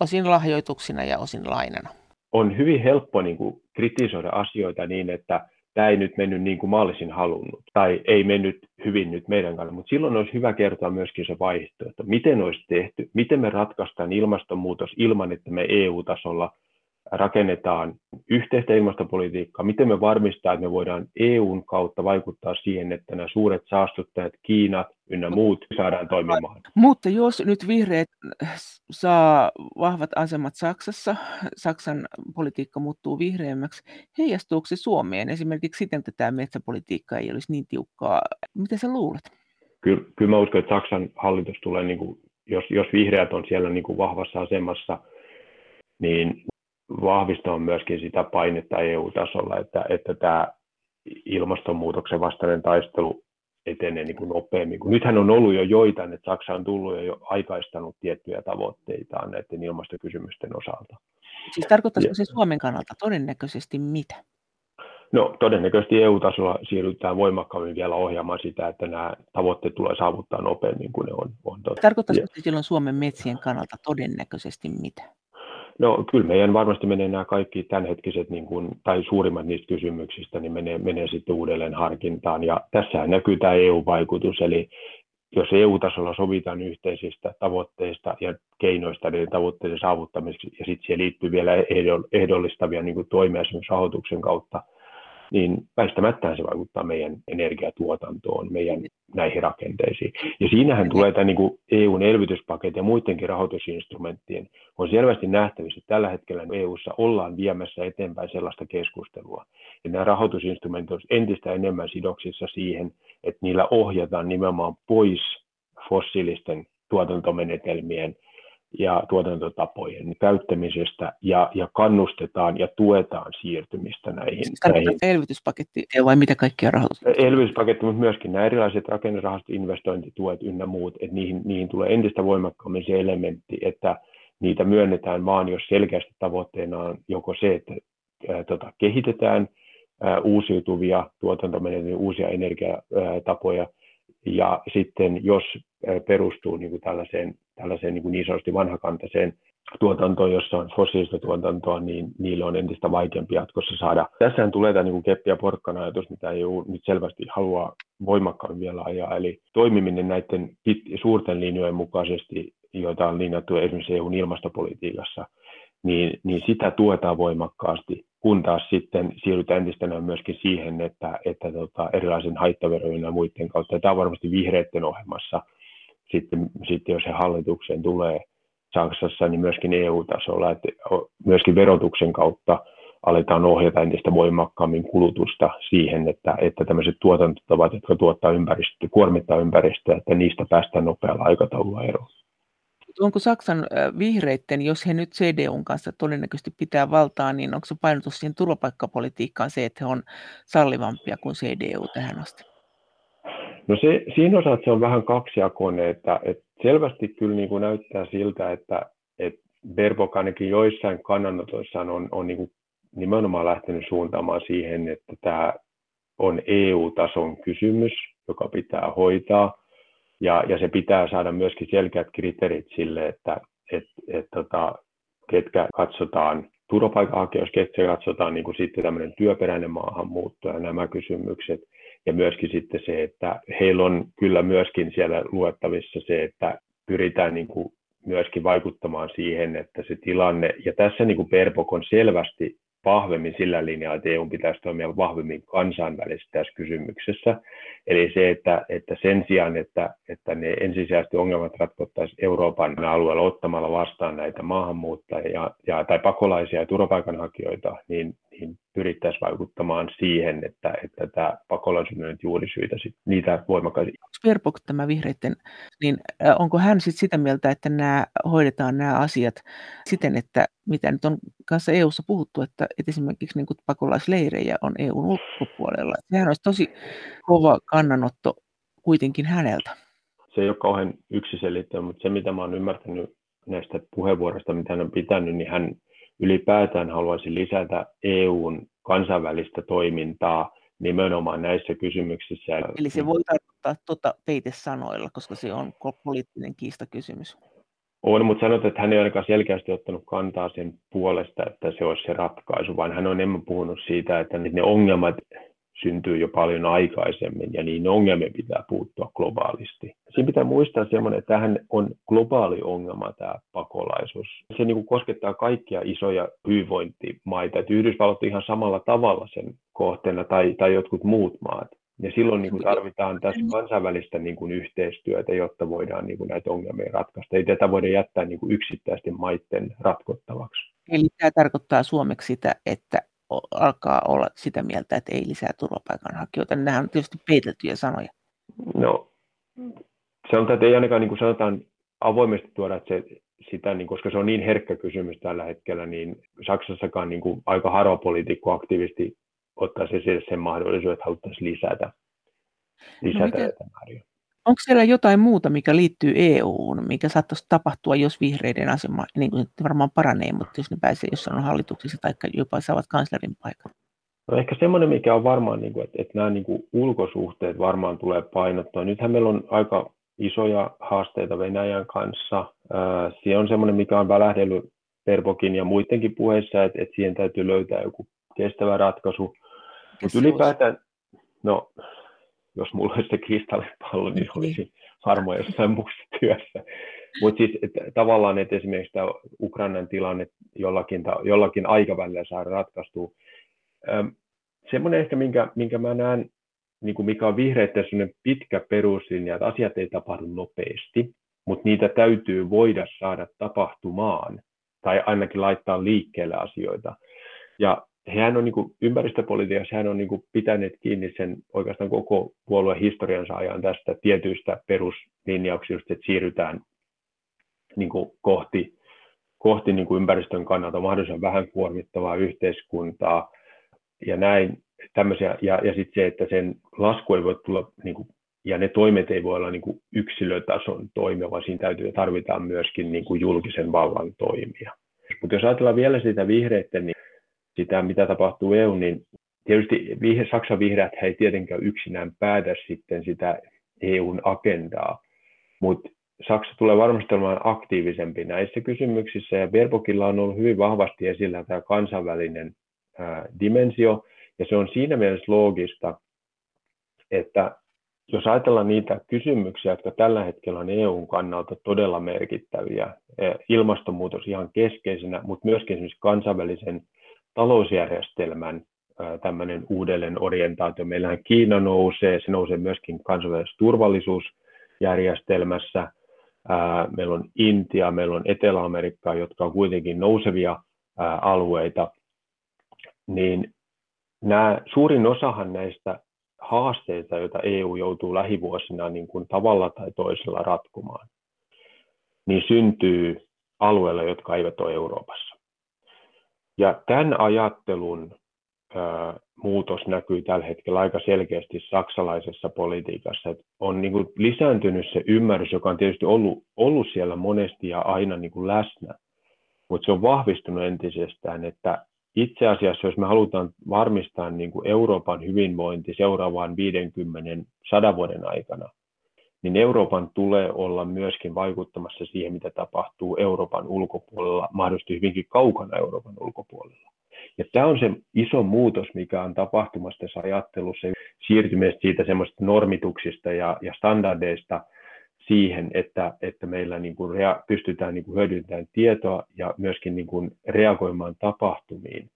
osin lahjoituksina ja osin lainana. On hyvin helppo niin kuin, kritisoida asioita niin, että tämä ei nyt mennyt niin kuin mä olisin halunnut, tai ei mennyt hyvin nyt meidän kannalta, mutta silloin olisi hyvä kertoa myöskin se vaihtoehto, miten olisi tehty, miten me ratkaistaan ilmastonmuutos ilman, että me EU-tasolla rakennetaan yhteistä ilmastopolitiikkaa, miten me varmistaa, että me voidaan EUn kautta vaikuttaa siihen, että nämä suuret saastuttajat, Kiina ynnä muut saadaan toimimaan. Mutta jos nyt vihreät saa vahvat asemat Saksassa, Saksan politiikka muuttuu vihreämmäksi, heijastuuko se Suomeen esimerkiksi siten, että tämä metsäpolitiikka ei olisi niin tiukkaa? Mitä sä luulet? Kyllä, kyllä mä uskon, että Saksan hallitus tulee, niin kuin, jos, jos vihreät on siellä niin kuin vahvassa asemassa, niin vahvistaa myöskin sitä painetta EU-tasolla, että, että tämä ilmastonmuutoksen vastainen taistelu etenee niin kuin nopeammin. Kun nythän on ollut jo joitain, että Saksa on tullut jo aikaistanut tiettyjä tavoitteitaan näiden ilmastokysymysten osalta. Siis tarkoittaisiko se Suomen kannalta todennäköisesti mitä? No todennäköisesti EU-tasolla siirrytään voimakkaammin vielä ohjaamaan sitä, että nämä tavoitteet tulee saavuttaa nopeammin kuin ne on. on totta. Tarkoittaisiko se silloin Suomen metsien kannalta todennäköisesti mitä? No kyllä meidän varmasti menee nämä kaikki tämänhetkiset, niin kuin, tai suurimmat niistä kysymyksistä, niin menee, menee sitten uudelleen harkintaan. Ja tässä näkyy tämä EU-vaikutus, eli jos EU-tasolla sovitaan yhteisistä tavoitteista ja keinoista niiden tavoitteiden saavuttamiseksi, ja sitten siihen liittyy vielä ehdollistavia niin kuin toimia esimerkiksi rahoituksen kautta, niin väistämättä se vaikuttaa meidän energiatuotantoon, meidän näihin rakenteisiin. Ja siinähän tulee tämä niin kuin EUn elvytyspaketti ja muidenkin rahoitusinstrumenttien. On selvästi nähtävissä, että tällä hetkellä EUssa ollaan viemässä eteenpäin sellaista keskustelua. Ja nämä rahoitusinstrumentit ovat entistä enemmän sidoksissa siihen, että niillä ohjataan nimenomaan pois fossiilisten tuotantomenetelmien ja tuotantotapojen käyttämisestä ja, ja kannustetaan ja tuetaan siirtymistä näihin. Siis näihin. elvytyspaketti vai mitä kaikkia rahoitus? Elvytyspaketti, mutta myöskin nämä erilaiset rakennerahastot, investointituet ynnä muut, että niihin, niihin tulee entistä voimakkaammin se elementti, että niitä myönnetään vaan, jos selkeästi tavoitteena on joko se, että ää, tota, kehitetään ää, uusiutuvia tuotantomenetelmiä, uusia energiatapoja, ja sitten jos perustuu niin kuin tällaiseen, tällaiseen niin, kuin niin sanotusti vanhakantaiseen tuotantoon, jossa on fossiilista tuotantoa, niin niille on entistä vaikeampi jatkossa saada. Tässähän tulee tämä niin keppi ja porkkana ajatus, mitä EU nyt selvästi haluaa voimakkaammin vielä ajaa, eli toimiminen näiden suurten linjojen mukaisesti, joita on linjattu esimerkiksi EUn ilmastopolitiikassa, niin, niin sitä tuetaan voimakkaasti kun taas sitten siirrytään entistä myöskin siihen, että, että tota, erilaisen haittaverojen ja muiden kautta, ja tämä on varmasti vihreiden ohjelmassa, sitten, sitten jos se hallitukseen tulee Saksassa, niin myöskin EU-tasolla, että myöskin verotuksen kautta aletaan ohjata entistä voimakkaammin kulutusta siihen, että, että tämmöiset tuotantotavat, jotka tuottaa ympäristöä, kuormittaa ympäristöä, että niistä päästään nopealla aikataululla eroon onko Saksan vihreitten, jos he nyt CDUn kanssa todennäköisesti pitää valtaa, niin onko se painotus siihen turvapaikkapolitiikkaan se, että he on sallivampia kuin CDU tähän asti? No se, siinä osalta se on vähän kaksijakoinen, että, että selvästi kyllä niin kuin näyttää siltä, että, että Berbok ainakin joissain kannanotoissaan on, on niin kuin nimenomaan lähtenyt suuntaamaan siihen, että tämä on EU-tason kysymys, joka pitää hoitaa, ja, ja se pitää saada myöskin selkeät kriteerit sille, että et, et, tota, ketkä katsotaan turvapaikanhakijoiksi, ketkä katsotaan niin kuin sitten tämmöinen työperäinen maahanmuutto ja nämä kysymykset. Ja myöskin sitten se, että heillä on kyllä myöskin siellä luettavissa se, että pyritään niin kuin myöskin vaikuttamaan siihen, että se tilanne, ja tässä niin kuin Perpok on selvästi vahvemmin sillä linjalla, että EU pitäisi toimia vahvemmin kansainvälisesti tässä kysymyksessä. Eli se, että, että sen sijaan, että, että ne ensisijaisesti ongelmat ratkottaisiin Euroopan alueella ottamalla vastaan näitä maahanmuuttajia ja, tai pakolaisia ja turvapaikanhakijoita, niin, niin pyrittäisiin vaikuttamaan siihen, että, että tämä pakolaisuuden juurisyitä, sit, niitä voimakkaasti. Verpok, tämä vihreiden, niin onko hän sit sitä mieltä, että nämä hoidetaan nämä asiat siten, että mitä nyt on kanssa EU-ssa puhuttu, että, että esimerkiksi niin pakolaisleirejä on EUn ulkopuolella. Sehän olisi tosi kova kannanotto kuitenkin häneltä. Se ei ole kauhean yksiselitteinen, mutta se mitä mä olen ymmärtänyt näistä puheenvuoroista, mitä hän on pitänyt, niin hän ylipäätään haluaisi lisätä EUn kansainvälistä toimintaa nimenomaan näissä kysymyksissä. Eli se voi tarkoittaa tuota peitesanoilla, koska se on poliittinen kiistakysymys. On, mutta sanot, että hän ei ainakaan selkeästi ottanut kantaa sen puolesta, että se olisi se ratkaisu, vaan hän on enemmän puhunut siitä, että ne ongelmat syntyy jo paljon aikaisemmin ja niin ongelmia pitää puuttua globaalisti. siinä pitää muistaa semmoinen, että tämähän on globaali ongelma tämä pakolaisuus. Se niin kuin koskettaa kaikkia isoja hyvinvointimaita, että Yhdysvallat on ihan samalla tavalla sen kohteena tai, tai jotkut muut maat. Ja silloin niin kuin tarvitaan tässä kansainvälistä niin kuin yhteistyötä, jotta voidaan niin kuin näitä ongelmia ratkaista. Ei tätä voida jättää niin kuin yksittäisten maiden ratkottavaksi. Eli tämä tarkoittaa suomeksi sitä, että alkaa olla sitä mieltä, että ei lisää turvapaikanhakijoita. Nämä on tietysti peiteltyjä sanoja. No, sanotaan, että ei ainakaan niin kuin sanotaan avoimesti tuoda että se, sitä, niin, koska se on niin herkkä kysymys tällä hetkellä, niin Saksassakaan niin kuin aika harva poliitikko aktiivisesti ottaisi esille sen mahdollisuuden, että haluttaisiin lisätä, lisätä no määriä. Onko siellä jotain muuta, mikä liittyy EU:hun, mikä saattaisi tapahtua, jos vihreiden asema niin kuin varmaan paranee, mutta jos ne pääsee jossain on hallituksessa tai jopa saavat kanslerin paikan? No ehkä semmoinen, mikä on varmaan, niin kuin, että, että nämä niin kuin ulkosuhteet varmaan tulee painottaa. Nythän meillä on aika isoja haasteita Venäjän kanssa. Se on semmoinen, mikä on välähdellyt Perbokin ja muidenkin puheissa, että, että siihen täytyy löytää joku kestävä ratkaisu. Mutta ylipäätään, no jos mulla olisi se kristallipallo, niin, niin olisi varmaan jossain muussa työssä. Mutta siis että tavallaan, että esimerkiksi tämä Ukrainan tilanne jollakin, jollakin aikavälillä saada ratkaistua. semmoinen ehkä, minkä, minkä mä näen, niin kuin mikä on vihreiden pitkä peruslinja, että asiat ei tapahdu nopeasti, mutta niitä täytyy voida saada tapahtumaan tai ainakin laittaa liikkeelle asioita. Ja hän on niin kuin, ympäristöpolitiikassa hän on niin kuin, pitänyt kiinni sen oikeastaan koko puolueen historiansa ajan tästä tietyistä peruslinjauksista, että siirrytään niin kuin, kohti, kohti niin kuin ympäristön kannalta mahdollisimman vähän kuormittavaa yhteiskuntaa ja näin. Tämmöisiä, ja, ja sitten se, että sen lasku ei voi tulla, niin kuin, ja ne toimet ei voi olla niin kuin yksilötason toimia, vaan siinä täytyy, tarvitaan myöskin niin kuin julkisen vallan toimia. Mutta jos ajatellaan vielä sitä vihreiden, niin sitä, mitä tapahtuu EU, niin tietysti Saksan vihreät ei tietenkään yksinään päätä sitten sitä EUn agendaa, mutta Saksa tulee varmasti olemaan aktiivisempi näissä kysymyksissä, ja Verbokilla on ollut hyvin vahvasti esillä tämä kansainvälinen ää, dimensio, ja se on siinä mielessä loogista, että jos ajatellaan niitä kysymyksiä, jotka tällä hetkellä on EUn kannalta todella merkittäviä, ilmastonmuutos ihan keskeisenä, mutta myöskin esimerkiksi kansainvälisen talousjärjestelmän tämmöinen uudelleen orientaatio. Meillähän Kiina nousee, se nousee myöskin kansainvälisessä turvallisuusjärjestelmässä. Meillä on Intia, meillä on Etelä-Amerikka, jotka on kuitenkin nousevia alueita. Niin nämä, suurin osahan näistä haasteita, joita EU joutuu lähivuosina niin kuin tavalla tai toisella ratkomaan, niin syntyy alueilla, jotka eivät ole Euroopassa. Ja tämän ajattelun ää, muutos näkyy tällä hetkellä aika selkeästi saksalaisessa politiikassa. Että on niin kuin lisääntynyt se ymmärrys, joka on tietysti ollut, ollut siellä monesti ja aina niin kuin läsnä, mutta se on vahvistunut entisestään, että itse asiassa, jos me halutaan varmistaa niin kuin Euroopan hyvinvointi seuraavaan 50-100 vuoden aikana, niin Euroopan tulee olla myöskin vaikuttamassa siihen, mitä tapahtuu Euroopan ulkopuolella, mahdollisesti hyvinkin kaukana Euroopan ulkopuolella. Ja tämä on se iso muutos, mikä on tapahtumassa tässä ajattelussa, siirtymistä siitä semmoista normituksista ja, ja standardeista siihen, että, että meillä niin kuin rea- pystytään niin kuin hyödyntämään tietoa ja myöskin niin kuin reagoimaan tapahtumiin,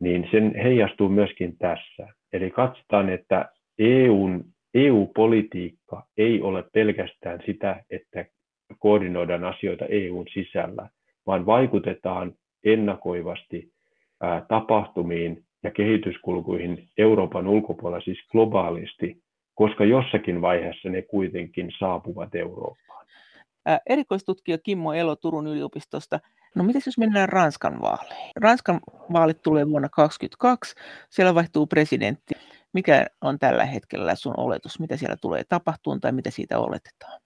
niin sen heijastuu myöskin tässä. Eli katsotaan, että EUn EU-politiikka ei ole pelkästään sitä, että koordinoidaan asioita EUn sisällä, vaan vaikutetaan ennakoivasti tapahtumiin ja kehityskulkuihin Euroopan ulkopuolella, siis globaalisti, koska jossakin vaiheessa ne kuitenkin saapuvat Eurooppaan. Erikoistutkija Kimmo Elo Turun yliopistosta. No miten jos mennään Ranskan vaaleihin? Ranskan vaalit tulee vuonna 2022, siellä vaihtuu presidentti. Mikä on tällä hetkellä sun oletus, mitä siellä tulee tapahtumaan tai mitä siitä oletetaan?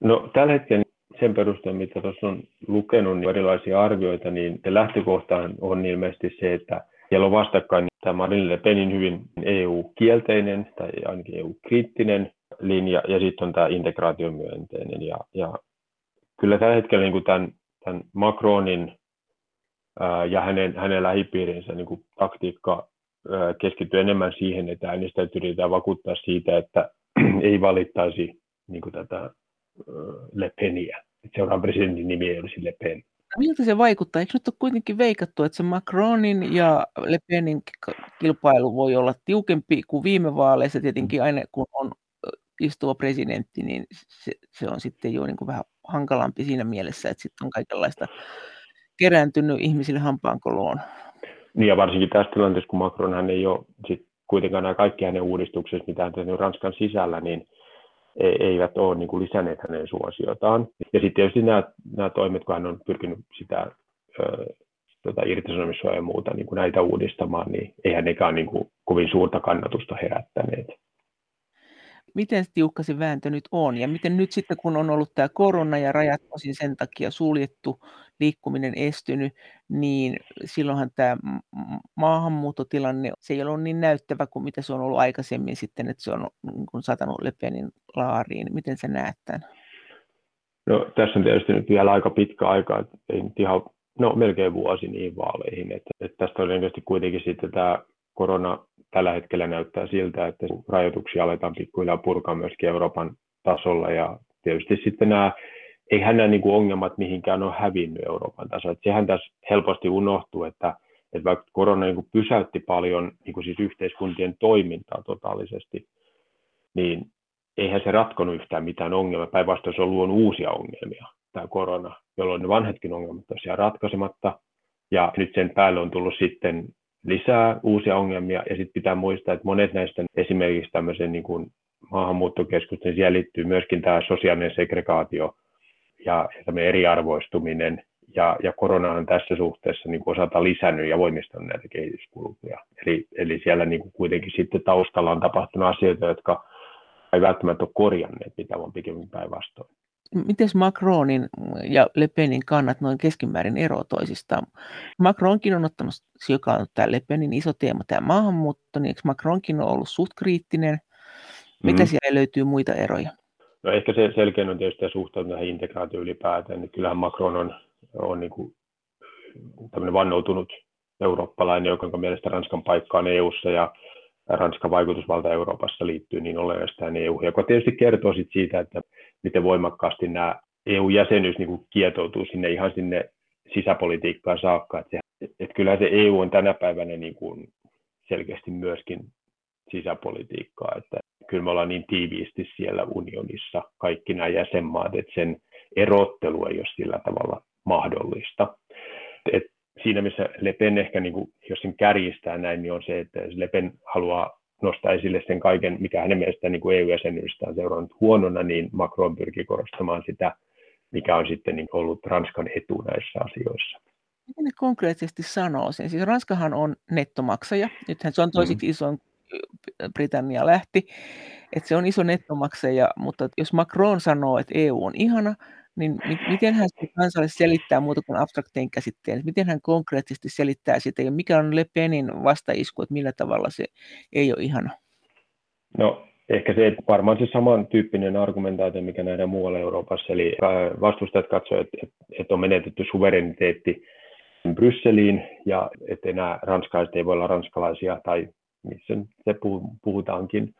No tällä hetkellä sen perusteella, mitä tuossa on lukenut niin erilaisia arvioita, niin se lähtökohta on ilmeisesti se, että siellä on vastakkain tämä Marine Le Penin hyvin EU-kielteinen tai ainakin EU-kriittinen linja ja sitten on tämä integraatiomyönteinen. Ja, ja kyllä tällä hetkellä niin kuin tämän, tämän Macronin ää, ja hänen, hänen lähipiirinsä niin kuin taktiikka keskittyy enemmän siihen, että äänestäjät yritetään vakuuttaa siitä, että ei valittaisi niin kuin tätä Le Peniä. Seuraavan presidentin nimi ei olisi Le Pen. Miltä se vaikuttaa? Eikö nyt ole kuitenkin veikattu, että se Macronin ja Le Penin kilpailu voi olla tiukempi kuin viime vaaleissa? Tietenkin aina kun on istuva presidentti, niin se, se on sitten jo niin kuin vähän hankalampi siinä mielessä, että sitten on kaikenlaista kerääntynyt ihmisille hampaankoloon. Niin ja varsinkin tässä tilanteessa, kun Macron hän ei ole sit kuitenkaan nämä kaikki hänen uudistukset, mitä hän tehnyt Ranskan sisällä, niin e, eivät ole niin kuin lisänneet hänen suosiotaan. Ja sitten tietysti nämä, nämä toimet, kun hän on pyrkinyt sitä ö, tota irtisanomissuojaa ja muuta niin kuin näitä uudistamaan, niin eihän nekään niin kuin kovin suurta kannatusta herättäneet miten tiukka se vääntö nyt on ja miten nyt sitten, kun on ollut tämä korona ja rajat osin sen takia suljettu, liikkuminen estynyt, niin silloinhan tämä maahanmuuttotilanne, se ei ole niin näyttävä kuin mitä se on ollut aikaisemmin sitten, että se on niin kuin satanut Lepenin laariin. Miten sä näet tämän? No, tässä on tietysti nyt vielä aika pitkä aika, ei nyt ihan, no melkein vuosi niin vaaleihin, että, että tästä on kuitenkin sitten tämä korona tällä hetkellä näyttää siltä, että rajoituksia aletaan pikkuhiljaa purkaa myöskin Euroopan tasolla ja tietysti sitten nämä, eihän nämä niin kuin ongelmat mihinkään ole hävinnyt Euroopan tasolla. Sehän tässä helposti unohtuu, että, että vaikka korona niin kuin pysäytti paljon niin kuin siis yhteiskuntien toimintaa totaalisesti, niin eihän se ratkonut yhtään mitään ongelmaa. Päinvastoin se on luonut uusia ongelmia, tämä korona, jolloin ne vanhetkin ongelmat tosiaan ratkaisematta. Ja nyt sen päälle on tullut sitten lisää uusia ongelmia ja sitten pitää muistaa, että monet näistä esimerkiksi tämmöisen niin kuin maahanmuuttokeskusten, siellä liittyy myöskin tämä sosiaalinen segregaatio ja tämmöinen eriarvoistuminen ja, ja korona on tässä suhteessa niin kuin osalta lisännyt ja voimistanut näitä kehityskulkuja. Eli, eli siellä niin kuin kuitenkin sitten taustalla on tapahtunut asioita, jotka ei välttämättä ole korjanneet, mitä on pikemmin päinvastoin. Miten Macronin ja Le Penin kannat noin keskimäärin ero toisistaan? Macronkin on ottanut, joka on tämä Le Penin iso teema, tämä maahanmuutto, niin eikö Macronkin on ollut suht kriittinen? Mitä mm. siellä löytyy muita eroja? No ehkä se selkeän on tietysti suhtautunut tähän integraatioon ylipäätään. Niin kyllähän Macron on, on niin kuin tämmöinen vannoutunut eurooppalainen, joka mielestä Ranskan paikka on EU-ssa ja Ranskan vaikutusvalta Euroopassa liittyy niin olennaisesti tähän EU, joka tietysti kertoo sit siitä, että miten voimakkaasti nämä EU-jäsenyys niin kuin kietoutuu sinne ihan sinne sisäpolitiikkaan saakka. Että, se, että kyllähän se EU on tänä päivänä niin kuin selkeästi myöskin sisäpolitiikkaa, että kyllä me ollaan niin tiiviisti siellä unionissa, kaikki nämä jäsenmaat, että sen erottelu ei ole sillä tavalla mahdollista. Et siinä missä Le Pen ehkä, niin kuin, jos sen kärjistää näin, niin on se, että Le Pen haluaa nostaa esille sen kaiken, mikä hänen mielestään niin kuin EU-jäsenyydestä on seurannut huonona, niin Macron pyrkii korostamaan sitä, mikä on sitten niin ollut Ranskan etu näissä asioissa. Miten ne konkreettisesti sanoo sen? Siis Ranskahan on nettomaksaja. Nythän se on toisiksi mm. isoin Britannia lähti, että se on iso nettomaksaja, mutta jos Macron sanoo, että EU on ihana, niin miten hän kansalle selittää muuta kuin abstraktein käsitteen? Miten hän konkreettisesti selittää sitä ja mikä on Le Penin vastaisku, että millä tavalla se ei ole ihana? No ehkä se, että varmaan se samantyyppinen argumentaatio, mikä nähdään muualla Euroopassa, eli vastustajat katsoivat, että, että on menetetty suvereniteetti Brysseliin ja että enää ranskalaiset ei voi olla ranskalaisia tai missä se puhutaankin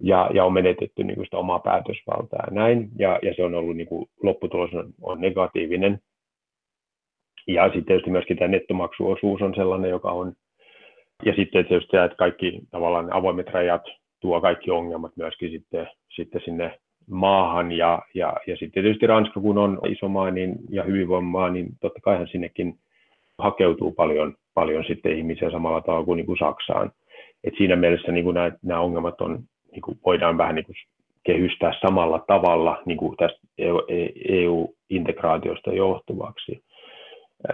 ja, ja on menetetty niin kuin sitä omaa päätösvaltaa ja näin, ja, ja se on ollut niin kuin, lopputulos on, on negatiivinen. Ja sitten tietysti myöskin tämä nettomaksuosuus on sellainen, joka on, ja sitten tietysti tämä, että kaikki tavallaan avoimet rajat tuo kaikki ongelmat myöskin sitten, sitten sinne maahan, ja, ja, ja sitten tietysti Ranska, kun on iso maa niin, ja hyvinvoiva maa, niin totta kai sinnekin hakeutuu paljon, paljon sitten ihmisiä samalla tavalla kuin, niin kuin Saksaan. Et siinä mielessä niin kuin nämä, nämä ongelmat on, niin kuin voidaan vähän niin kuin kehystää samalla tavalla niin kuin tästä EU-integraatiosta e johtuvaksi.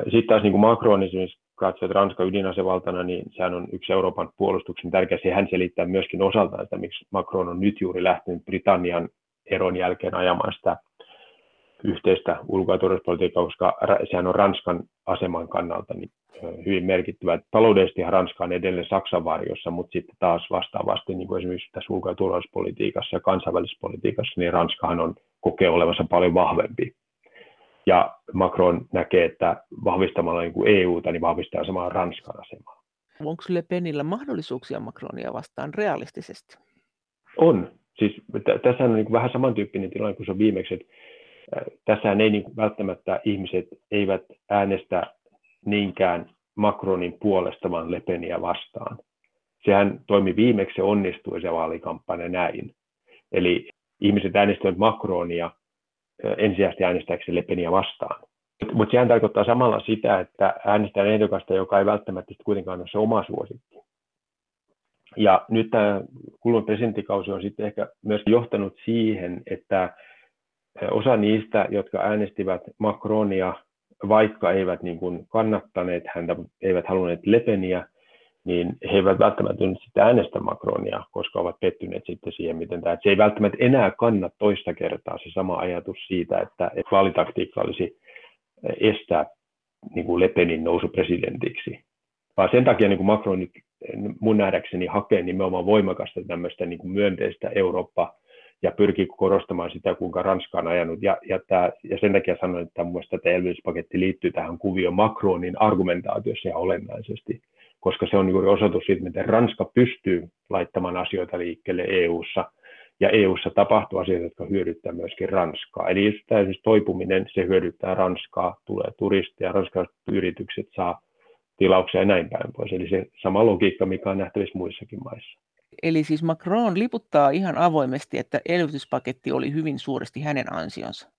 Sitten taas niin kuin Macron esimerkiksi katsoo, että Ranska ydinasevaltana, niin sehän on yksi Euroopan puolustuksen tärkeä. Se hän selittää myöskin osaltaan, että miksi Macron on nyt juuri lähtenyt Britannian eron jälkeen ajamaan sitä yhteistä ulko- ja turvallisuuspolitiikkaa, koska sehän on Ranskan aseman kannalta niin hyvin merkittävä. Taloudellisesti Ranska on edelleen Saksan varjossa, mutta sitten taas vastaavasti niin kuin esimerkiksi tässä ulko- ja turvallisuuspolitiikassa ja kansainvälisessä politiikassa, niin Ranskahan on kokee olevansa paljon vahvempi. Ja Macron näkee, että vahvistamalla niin kuin EUta, niin vahvistaa samaa Ranskan asemaa. Onko Le Penillä mahdollisuuksia Macronia vastaan realistisesti? On. Siis t- tässä on niin vähän samantyyppinen tilanne kuin se on viimeksi, että tässä ei niin välttämättä ihmiset eivät äänestä niinkään Macronin puolesta, vaan Lepeniä vastaan. Sehän toimi viimeksi, se onnistui se vaalikampanja näin. Eli ihmiset äänestävät Macronia ensisijaisesti äänestääkseen Lepeniä vastaan. Mutta sehän tarkoittaa samalla sitä, että äänestetään ehdokasta, joka ei välttämättä kuitenkaan ole se oma suosikki. Ja nyt tämä kulunut presidenttikausi on sitten ehkä myös johtanut siihen, että osa niistä, jotka äänestivät Macronia, vaikka eivät niin kuin kannattaneet häntä, eivät halunneet Lepeniä, niin he eivät välttämättä nyt sitten äänestä Macronia, koska ovat pettyneet sitten siihen, miten tämä, että se ei välttämättä enää kanna toista kertaa se sama ajatus siitä, että, että vaalitaktiikka olisi estää niin kuin Le Penin nousu presidentiksi. Vaan sen takia niin kuin Macron mun nähdäkseni hakee nimenomaan voimakasta tämmöistä niin kuin myönteistä Eurooppa ja pyrkii korostamaan sitä, kuinka Ranska on ajanut. Ja, ja, tämä, ja sen takia sanoin, että mun mielestä tämä elvytyspaketti liittyy tähän kuvioon Macronin argumentaatiossa ja olennaisesti, koska se on juuri osoitus siitä, miten Ranska pystyy laittamaan asioita liikkeelle EU-ssa – ja EU:ssa tapahtuu asioita, jotka hyödyttää myöskin Ranskaa. Eli just tämä siis toipuminen, se hyödyttää Ranskaa, tulee turisteja, ranskalaiset yritykset saa tilauksia ja näin päin pois. Eli se sama logiikka, mikä on nähtävissä muissakin maissa. Eli siis Macron liputtaa ihan avoimesti, että elvytyspaketti oli hyvin suuresti hänen ansionsa.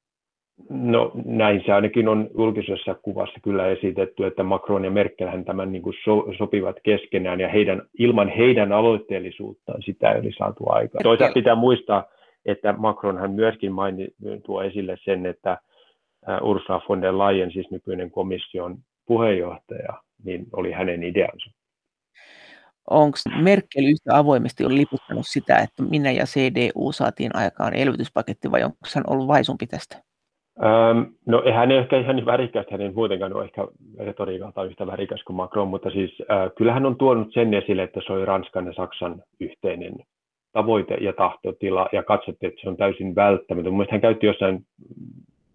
No näin se ainakin on julkisessa kuvassa kyllä esitetty, että Macron ja Merkelhän tämän niin kuin so, sopivat keskenään ja heidän, ilman heidän aloitteellisuuttaan sitä ei olisi saatu aikaan. Toisaalta pitää muistaa, että Macronhan myöskin maini, tuo esille sen, että Ursula von der Leyen, siis nykyinen komission puheenjohtaja, niin oli hänen ideansa. Onko Merkel yhtä avoimesti on liputtanut sitä, että minä ja CDU saatiin aikaan elvytyspaketti vai onko hän ollut vaisumpi tästä? Ähm, no hän ei ehkä ihan niin värikäs, hän ei muutenkaan ole ehkä retoriikalta yhtä värikäs kuin Macron, mutta siis äh, kyllähän on tuonut sen esille, että se oli Ranskan ja Saksan yhteinen tavoite ja tahtotila, ja katsottiin, että se on täysin välttämätön. Mielestäni hän käytti jossain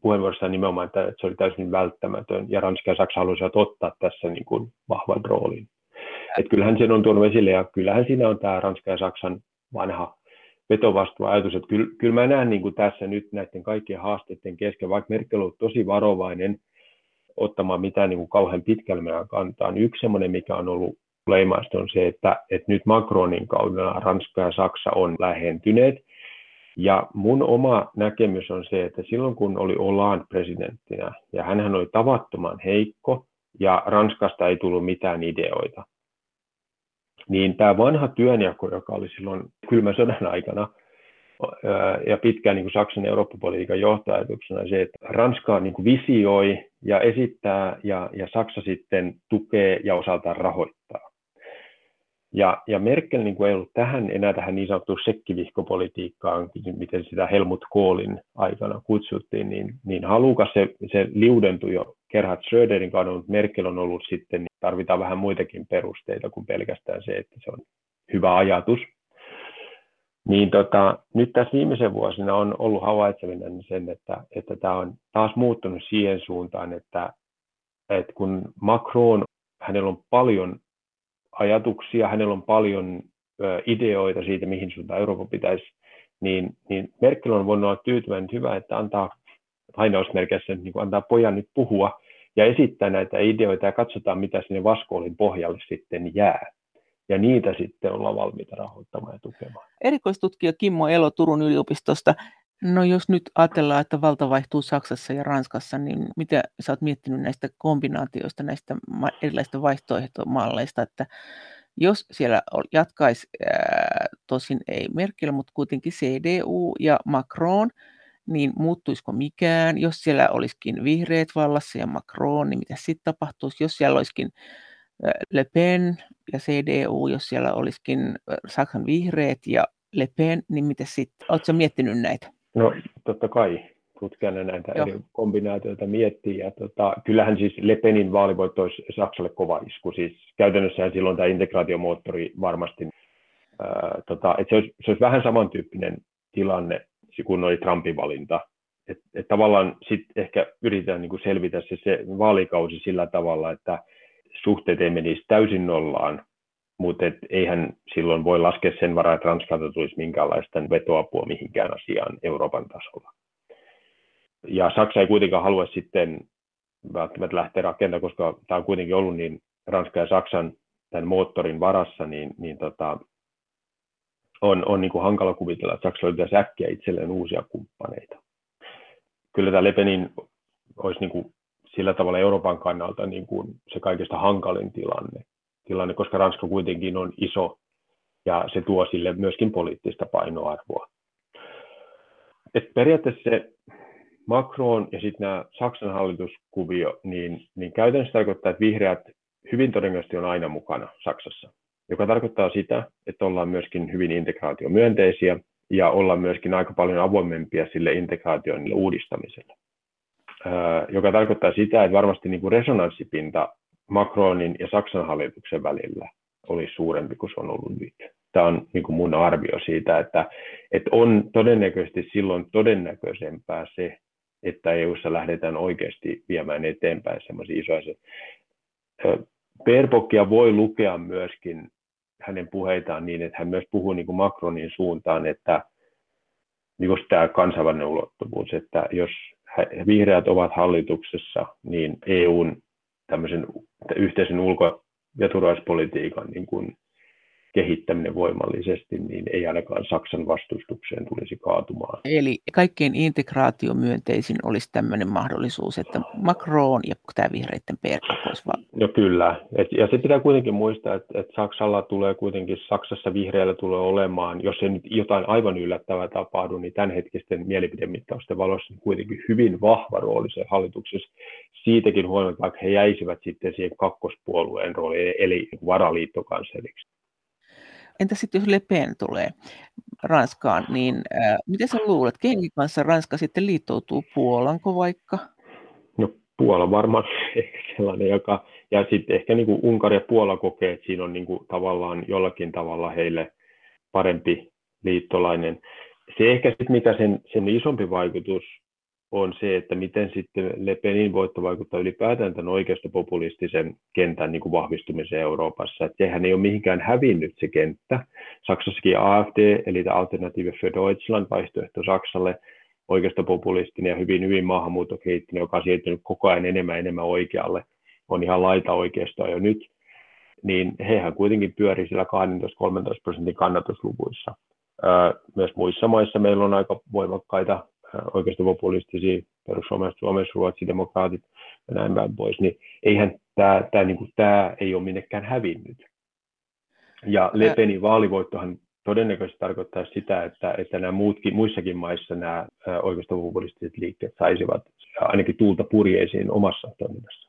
puheenvuorossa nimenomaan, että se oli täysin välttämätön, ja Ranska ja Saksa halusivat ottaa tässä niin kuin vahvan roolin. Että kyllähän sen on tuonut esille, ja kyllähän siinä on tämä Ranska ja Saksan vanha vetovastua ajatus, että kyllä, kyllä mä näen niin kuin tässä nyt näiden kaikkien haasteiden kesken, vaikka Merkel on tosi varovainen ottamaan mitään niin kuin kauhean pitkällä kantaa, niin yksi semmoinen, mikä on ollut leimaista on se, että, että nyt Macronin kaudella Ranska ja Saksa on lähentyneet, ja mun oma näkemys on se, että silloin kun oli Hollande presidenttinä, ja hän oli tavattoman heikko, ja Ranskasta ei tullut mitään ideoita, niin tämä vanha työnjako, joka oli silloin kylmän sodan aikana ja pitkään niin kuin Saksan Eurooppa-politiikan johtajatuksena se, että Ranska niin kuin visioi ja esittää ja, ja Saksa sitten tukee ja osaltaan rahoittaa. Ja, ja Merkel niin kuin ei ollut tähän enää tähän niin sanottuun sekkivihkopolitiikkaan, miten sitä Helmut Kohlin aikana kutsuttiin, niin, niin halukas se, se liudentui jo Gerhard Schröderin kaudella, mutta Merkel on ollut sitten, tarvitaan vähän muitakin perusteita kuin pelkästään se, että se on hyvä ajatus. Niin tota, nyt tässä viimeisen vuosina on ollut havaitsevinen sen, että, että tämä on taas muuttunut siihen suuntaan, että, että kun Macron, hänellä on paljon ajatuksia, hänellä on paljon ideoita siitä, mihin suuntaan Eurooppa pitäisi, niin, niin Merkel on voinut olla tyytyväinen, hyvä, että antaa lainausmerkeissä niin kuin antaa pojan nyt puhua ja esittää näitä ideoita ja katsotaan, mitä sinne vaskoolin pohjalle sitten jää. Ja niitä sitten ollaan valmiita rahoittamaan ja tukemaan. Erikoistutkija Kimmo Elo Turun yliopistosta. No jos nyt ajatellaan, että valta vaihtuu Saksassa ja Ranskassa, niin mitä sä oot miettinyt näistä kombinaatioista, näistä erilaisista vaihtoehtomalleista, että jos siellä jatkaisi, tosin ei Merkel, mutta kuitenkin CDU ja Macron, niin muuttuisiko mikään, jos siellä olisikin vihreät vallassa ja Macron, niin mitä sitten tapahtuisi, jos siellä olisikin Le Pen ja CDU, jos siellä olisikin Saksan vihreät ja Le Pen, niin mitä sitten? Oletko miettinyt näitä? No totta kai tutkijana näitä Joo. eri kombinaatioita miettii. Ja tota, kyllähän siis Le Penin vaalivoitto olisi Saksalle kova isku. Siis käytännössä silloin tämä integraatiomoottori varmasti, ää, tota, että se, olisi, se olisi vähän samantyyppinen tilanne kun oli Trumpin valinta. Et, et tavallaan sitten ehkä yritetään niin kuin selvitä se, se vaalikausi sillä tavalla, että suhteet ei menisi täysin nollaan, mutta et eihän silloin voi laskea sen varaa, että Ranskalta tulisi minkäänlaista vetoapua mihinkään asiaan Euroopan tasolla. Ja Saksa ei kuitenkaan halua sitten välttämättä lähteä rakentamaan, koska tämä on kuitenkin ollut niin Ranska ja Saksan tämän moottorin varassa, niin, niin tota, on, on niin kuin hankala kuvitella, että Saksa löytäisi äkkiä itselleen uusia kumppaneita. Kyllä tämä Lepenin olisi niin kuin sillä tavalla Euroopan kannalta niin kuin se kaikista hankalin tilanne, tilanne, koska Ranska kuitenkin on iso ja se tuo sille myöskin poliittista painoarvoa. Et periaatteessa se Macron ja sitten nämä Saksan hallituskuvio, niin, niin käytännössä tarkoittaa, että vihreät hyvin todennäköisesti on aina mukana Saksassa, joka tarkoittaa sitä, että ollaan myöskin hyvin integraatiomyönteisiä ja ollaan myöskin aika paljon avoimempia sille integraation uudistamiselle. joka tarkoittaa sitä, että varmasti niin kuin resonanssipinta Macronin ja Saksan hallituksen välillä olisi suurempi kuin se on ollut nyt. Tämä on niin kuin mun arvio siitä, että, että on todennäköisesti silloin todennäköisempää se, että EU:ssa lähdetään oikeasti viemään eteenpäin semmoisia isoja Baerbockia voi lukea myöskin hänen puheitaan niin, että hän myös puhuu niin kuin Macronin suuntaan, että just tämä kansainvälinen ulottuvuus, että jos vihreät ovat hallituksessa, niin EUn tämmöisen yhteisen ulko- ja turvallisuuspolitiikan niin kuin kehittäminen voimallisesti, niin ei ainakaan Saksan vastustukseen tulisi kaatumaan. Eli kaikkein integraatiomyönteisin olisi tämmöinen mahdollisuus, että Macron ja tämä vihreiden perhe olisi vaan. No kyllä, Et, ja se pitää kuitenkin muistaa, että, että Saksalla tulee kuitenkin, Saksassa vihreillä tulee olemaan, jos ei nyt jotain aivan yllättävää tapahdu, niin tämänhetkisten mielipidemittausten valossa kuitenkin hyvin vahva rooli se hallituksessa. Siitäkin huolimatta, vaikka he jäisivät sitten siihen kakkospuolueen rooliin, eli varaliittokansleriksi. Entä sitten jos Le Pen tulee Ranskaan, niin äh, miten sä luulet, kenen kanssa Ranska sitten liittoutuu? Puolanko vaikka? No Puola varmaan ehkä sellainen, joka, ja sitten ehkä niin kuin Unkari ja Puola kokee, että siinä on niin kuin tavallaan jollakin tavalla heille parempi liittolainen. Se ehkä sitten mikä sen, sen isompi vaikutus on se, että miten sitten Le Penin voitto vaikuttaa ylipäätään tämän oikeistopopulistisen kentän niin kuin vahvistumiseen Euroopassa. Että sehän ei ole mihinkään hävinnyt se kenttä. Saksassakin AFD, eli Alternative für Deutschland, vaihtoehto Saksalle, oikeistopopulistinen ja hyvin, hyvin maahanmuuttokriittinen, joka on siirtynyt koko ajan enemmän enemmän oikealle, on ihan laita oikeistoa jo nyt, niin hehän kuitenkin pyörii sillä 12-13 prosentin kannatusluvuissa. Myös muissa maissa meillä on aika voimakkaita oikeistopopulistisia, perussuomalaiset, Suomessa, Ruotsi, demokraatit ja näin päin pois, niin eihän tämä, tämä, niin kuin, tämä ei ole minnekään hävinnyt. Ja Le Penin vaalivoittohan todennäköisesti tarkoittaa sitä, että, että nämä muutkin, muissakin maissa nämä oikeistopopulistiset liikkeet saisivat ainakin tuulta purjeisiin omassa toiminnassa.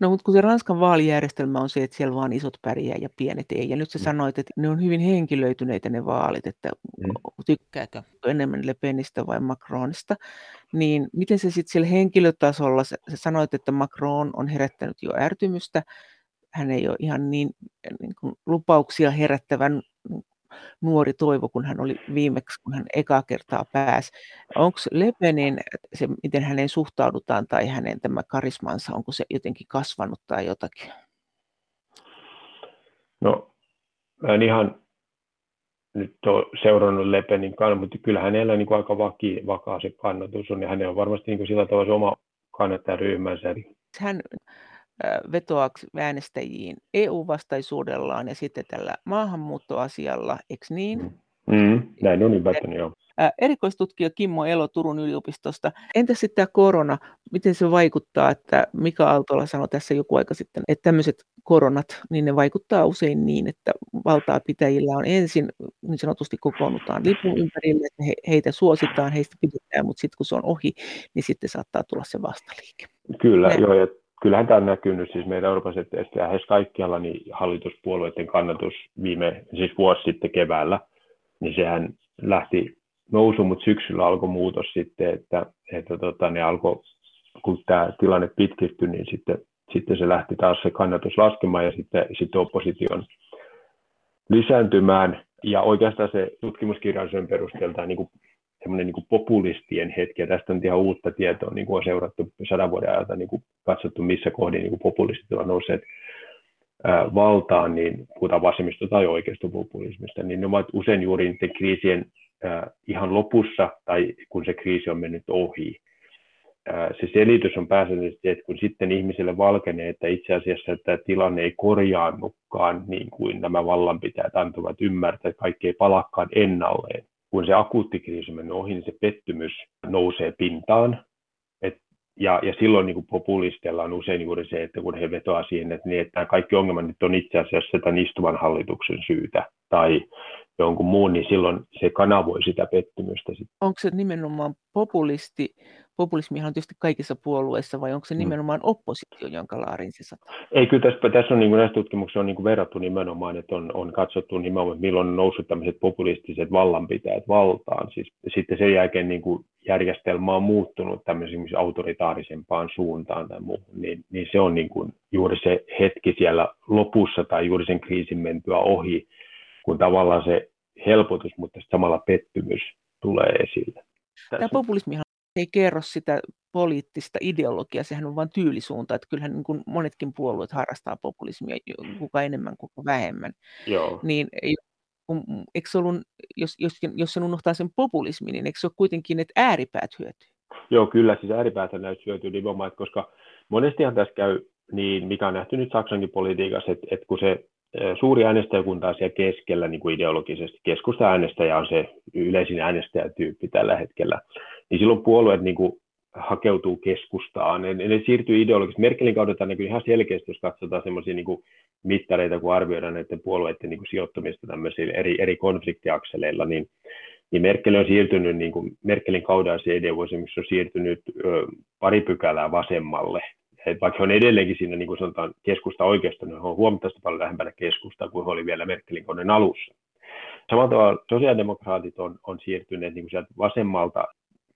No mutta kun se Ranskan vaalijärjestelmä on se, että siellä vaan isot pärjää ja pienet ei. Ja nyt sä mm. sanoit, että ne on hyvin henkilöityneitä ne vaalit, että mm. tykkääkö enemmän Le Penistä vai Macronista. Niin miten se sitten siellä henkilötasolla, sä, sä sanoit, että Macron on herättänyt jo ärtymystä, hän ei ole ihan niin, niin kuin lupauksia herättävän nuori toivo, kun hän oli viimeksi, kun hän ekaa kertaa pääsi. Onko Lepenin, se, miten hänen suhtaudutaan tai hänen tämä karismansa, onko se jotenkin kasvanut tai jotakin? No, mä en ihan nyt ole seurannut Lepenin kannan, mutta kyllä hänellä niin kuin aika vaki, vakaa se kannatus on, ja hänellä on varmasti niin kuin sillä tavalla oma kannattajaryhmänsä. Hän vetoaksi äänestäjiin EU-vastaisuudellaan ja sitten tällä maahanmuuttoasialla, eikö niin? Mm, mm näin on ymmärtänyt, joo. Erikoistutkija Kimmo Elo Turun yliopistosta. Entä sitten tämä korona, miten se vaikuttaa, että Mika Aaltola sanoi tässä joku aika sitten, että tämmöiset koronat, niin ne vaikuttaa usein niin, että valtaa pitäjillä on ensin niin sanotusti kokoonnutaan lipun ympärille, että he, heitä suositaan, heistä pidetään, mutta sitten kun se on ohi, niin sitten saattaa tulla se vastaliike. Kyllä, ja, joo, ja kyllähän tämä on näkynyt siis meidän Euroopan että lähes kaikkialla niin hallituspuolueiden kannatus viime, siis vuosi sitten keväällä, niin sehän lähti nousu, mutta syksyllä alkoi muutos sitten, että, että tota, ne alkoi, kun tämä tilanne pitkittyi, niin sitten, sitten se lähti taas se kannatus laskemaan ja sitten, sitten opposition lisääntymään. Ja oikeastaan se tutkimuskirjallisuuden perusteella niin kuin semmoinen niin populistien hetki, ja tästä on ihan uutta tietoa, niin kuin on seurattu sadan vuoden ajalta, niin kuin katsottu, missä kohdin niin kuin populistit ovat nousseet valtaan, niin puhutaan vasemmisto- tai oikeistopopulismista, niin ne ovat usein juuri niiden kriisien ihan lopussa tai kun se kriisi on mennyt ohi. Se selitys on pääsääntöisesti, että kun sitten ihmisille valkenee, että itse asiassa tämä tilanne ei korjaannutkaan niin kuin nämä vallanpitäjät antavat ymmärtää, että kaikki ei palakkaan ennalleen. Kun se akuutti kriisi mennyt ohi, niin se pettymys nousee pintaan. Ja, ja silloin niin kuin populistilla on usein juuri se, että kun he vetoaa siihen, että, niin, että kaikki ongelmat nyt on itse asiassa tämän istuvan hallituksen syytä tai jonkun muun, niin silloin se kanavoi sitä pettymystä. Onko se nimenomaan populisti populismihan on tietysti kaikissa puolueissa, vai onko se mm. nimenomaan oppositio, jonka laarin se sataa? Ei, kyllä tässä, tässä on niin kuin näissä tutkimuksissa on niin kuin verrattu nimenomaan, että on, on katsottu nimenomaan, milloin on noussut tämmöiset populistiset vallanpitäjät valtaan. Siis, sitten sen jälkeen niin kuin järjestelmä on muuttunut tämmöisiin autoritaarisempaan suuntaan tai muuhun, niin, niin se on niin kuin juuri se hetki siellä lopussa tai juuri sen kriisin mentyä ohi, kun tavallaan se helpotus, mutta samalla pettymys tulee esille. Tämä populismihan ei kerro sitä poliittista ideologiaa, sehän on vain tyylisuunta, että kyllähän niin kuin monetkin puolueet harrastaa populismia, kuka enemmän, kuka vähemmän. Joo. Niin eikö se ollut, jos, jos, jos sen unohtaa sen populismin, niin eikö se ole kuitenkin, että ääripäät hyötyy? Joo, kyllä, siis ääripäät näyttää hyötyy nimenomaan, koska monestihan tässä käy niin, mikä on nähty nyt Saksankin politiikassa, että, että kun se suuri äänestäjäkunta on siellä keskellä niin kuin ideologisesti, keskusta äänestäjä on se yleisin äänestäjätyyppi tällä hetkellä, niin silloin puolueet niin kuin hakeutuu keskustaan. Ne, ne siirtyy ideologisesti. Merkelin kaudella näkyy ihan selkeästi, jos katsotaan semmoisia niin mittareita, kun arvioidaan näiden puolueiden niin kuin sijoittumista tämmöisillä eri, eri konfliktiakseleilla, niin, niin Merkel on siirtynyt, niin kuin Merkelin kaudella CD on siirtynyt ö, pari pykälää vasemmalle. Et vaikka he on edelleenkin siinä, niin kuin sanotaan, keskusta oikeasta, niin he on huomattavasti paljon lähempänä keskustaa kuin he oli vielä Merkelin kauden alussa. Samalla tavalla sosiaalidemokraatit on, on siirtyneet niin kuin sieltä vasemmalta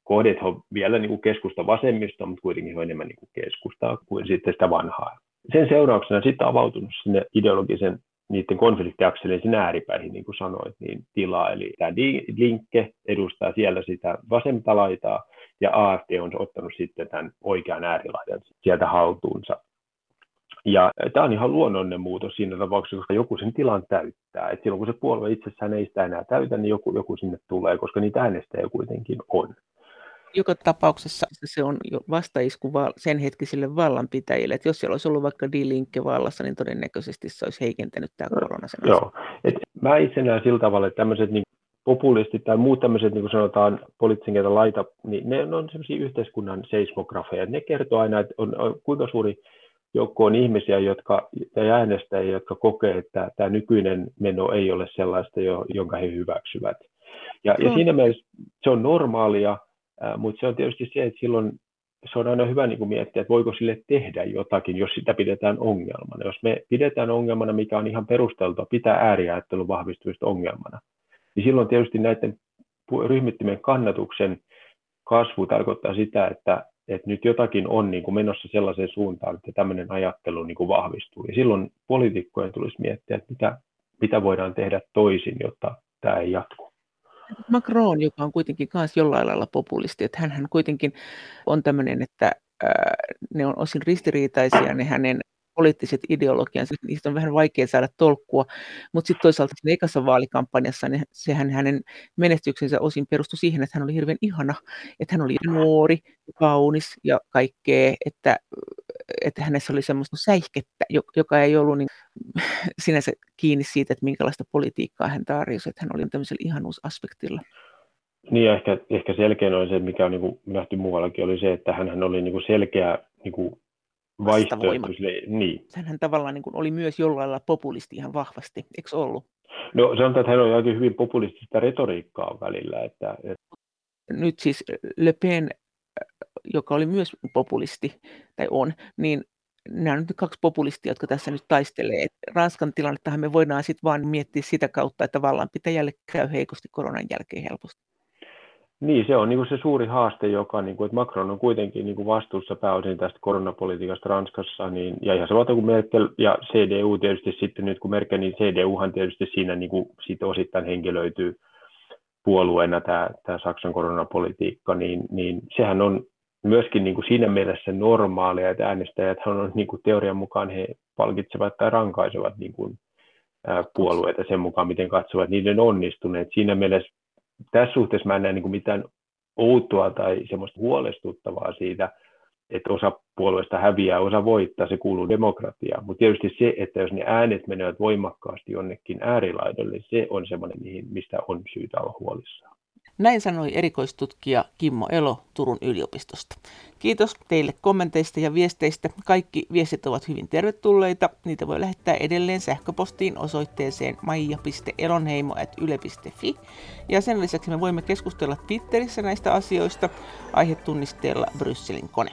kohdet on vielä niin kuin keskusta vasemmista, mutta kuitenkin on enemmän niin kuin keskustaa kuin sitten sitä vanhaa. Sen seurauksena sitten avautunut sinne ideologisen niiden konfliktiakselien sinä ääripäihin, niin kuin sanoit, niin tilaa. Eli tämä linkke edustaa siellä sitä vasenta laitaa, ja AFD on ottanut sitten tämän oikean äärilaidan sieltä haltuunsa. Ja tämä on ihan luonnollinen muutos siinä tapauksessa, koska joku sen tilan täyttää. Et silloin kun se puolue itsessään ei sitä enää täytä, niin joku, joku sinne tulee, koska niitä äänestäjiä kuitenkin on joka tapauksessa se on jo vastaisku sen hetkisille vallanpitäjille. Että jos siellä olisi ollut vaikka D-Linkke vallassa, niin todennäköisesti se olisi heikentänyt tämä korona sen Joo. Et mä itse näen sillä tavalla, että tämmöiset niin populistit tai muut tämmöiset, niin kuin sanotaan poliittisen laita, niin ne on sellaisia yhteiskunnan seismografeja. Ne kertoo aina, että on, on kuinka suuri joukko on ihmisiä, jotka, tai äänestäjiä, jotka kokee, että tämä nykyinen meno ei ole sellaista, jonka he hyväksyvät. Ja, ja siinä mielessä se on normaalia, mutta se on tietysti se, että silloin se on aina hyvä niin kuin miettiä, että voiko sille tehdä jotakin, jos sitä pidetään ongelmana. Jos me pidetään ongelmana, mikä on ihan perusteltua, pitää ääriajattelun vahvistumista ongelmana, niin silloin tietysti näiden ryhmittymien kannatuksen kasvu tarkoittaa sitä, että, että nyt jotakin on niin kuin menossa sellaiseen suuntaan, että tämmöinen ajattelu niin kuin vahvistuu. Ja silloin poliitikkojen tulisi miettiä, että mitä, mitä voidaan tehdä toisin, jotta tämä ei jatku. Macron, joka on kuitenkin myös jollain lailla populisti, että hän kuitenkin on tämmöinen, että ne on osin ristiriitaisia ne hänen poliittiset ideologiansa, niistä on vähän vaikea saada tolkkua, mutta sitten toisaalta siinä ekassa vaalikampanjassa niin sehän hänen menestyksensä osin perustui siihen, että hän oli hirveän ihana, että hän oli nuori, kaunis ja kaikkea, että, että hänessä oli semmoista säihkettä, joka ei ollut niin sinänsä kiinni siitä, että minkälaista politiikkaa hän tarjosi, että hän oli tämmöisellä ihanuusaspektilla. Niin ja ehkä, ehkä selkeä on se, mikä on niin kuin nähty muuallakin, oli se, että hän oli niin kuin selkeä niin kuin vaihtoehto. Niin. Hän tavallaan niin kuin oli myös jollain lailla populisti ihan vahvasti, eikö ollut? No sanotaan, että hän oli aika hyvin populistista retoriikkaa välillä. Että, että... Nyt siis Le Pen, joka oli myös populisti, tai on, niin nämä on nyt kaksi populistia, jotka tässä nyt taistelee. Ranskan tilannettahan me voidaan sitten vaan miettiä sitä kautta, että vallanpitäjälle käy heikosti koronan jälkeen helposti. Niin, se on niin kuin se suuri haaste, joka, niin kuin, että Macron on kuitenkin niin kuin vastuussa pääosin tästä koronapolitiikasta Ranskassa, niin, ja ihan samalla kuin Merkel ja CDU tietysti sitten nyt kun Merkel, niin CDUhan tietysti siinä niin kuin, siitä osittain henkilöityy puolueena tämä, tämä Saksan koronapolitiikka, niin, niin sehän on myöskin niin kuin siinä mielessä normaalia, että äänestäjät on niin kuin teorian mukaan he palkitsevat tai rankaisevat niin kuin, puolueita sen mukaan, miten katsovat niiden onnistuneet. Siinä mielessä tässä suhteessa mä en näe niin kuin mitään outoa tai semmoista huolestuttavaa siitä, että osa puolueista häviää, osa voittaa, se kuuluu demokratiaan. Mutta tietysti se, että jos ne äänet menevät voimakkaasti jonnekin äärilaidolle, se on semmoinen, mistä on syytä olla huolissaan. Näin sanoi erikoistutkija Kimmo Elo Turun yliopistosta. Kiitos teille kommenteista ja viesteistä. Kaikki viestit ovat hyvin tervetulleita. Niitä voi lähettää edelleen sähköpostiin osoitteeseen maija.elonheimo.yle.fi. Ja sen lisäksi me voimme keskustella Twitterissä näistä asioista aihetunnisteella Brysselin kone.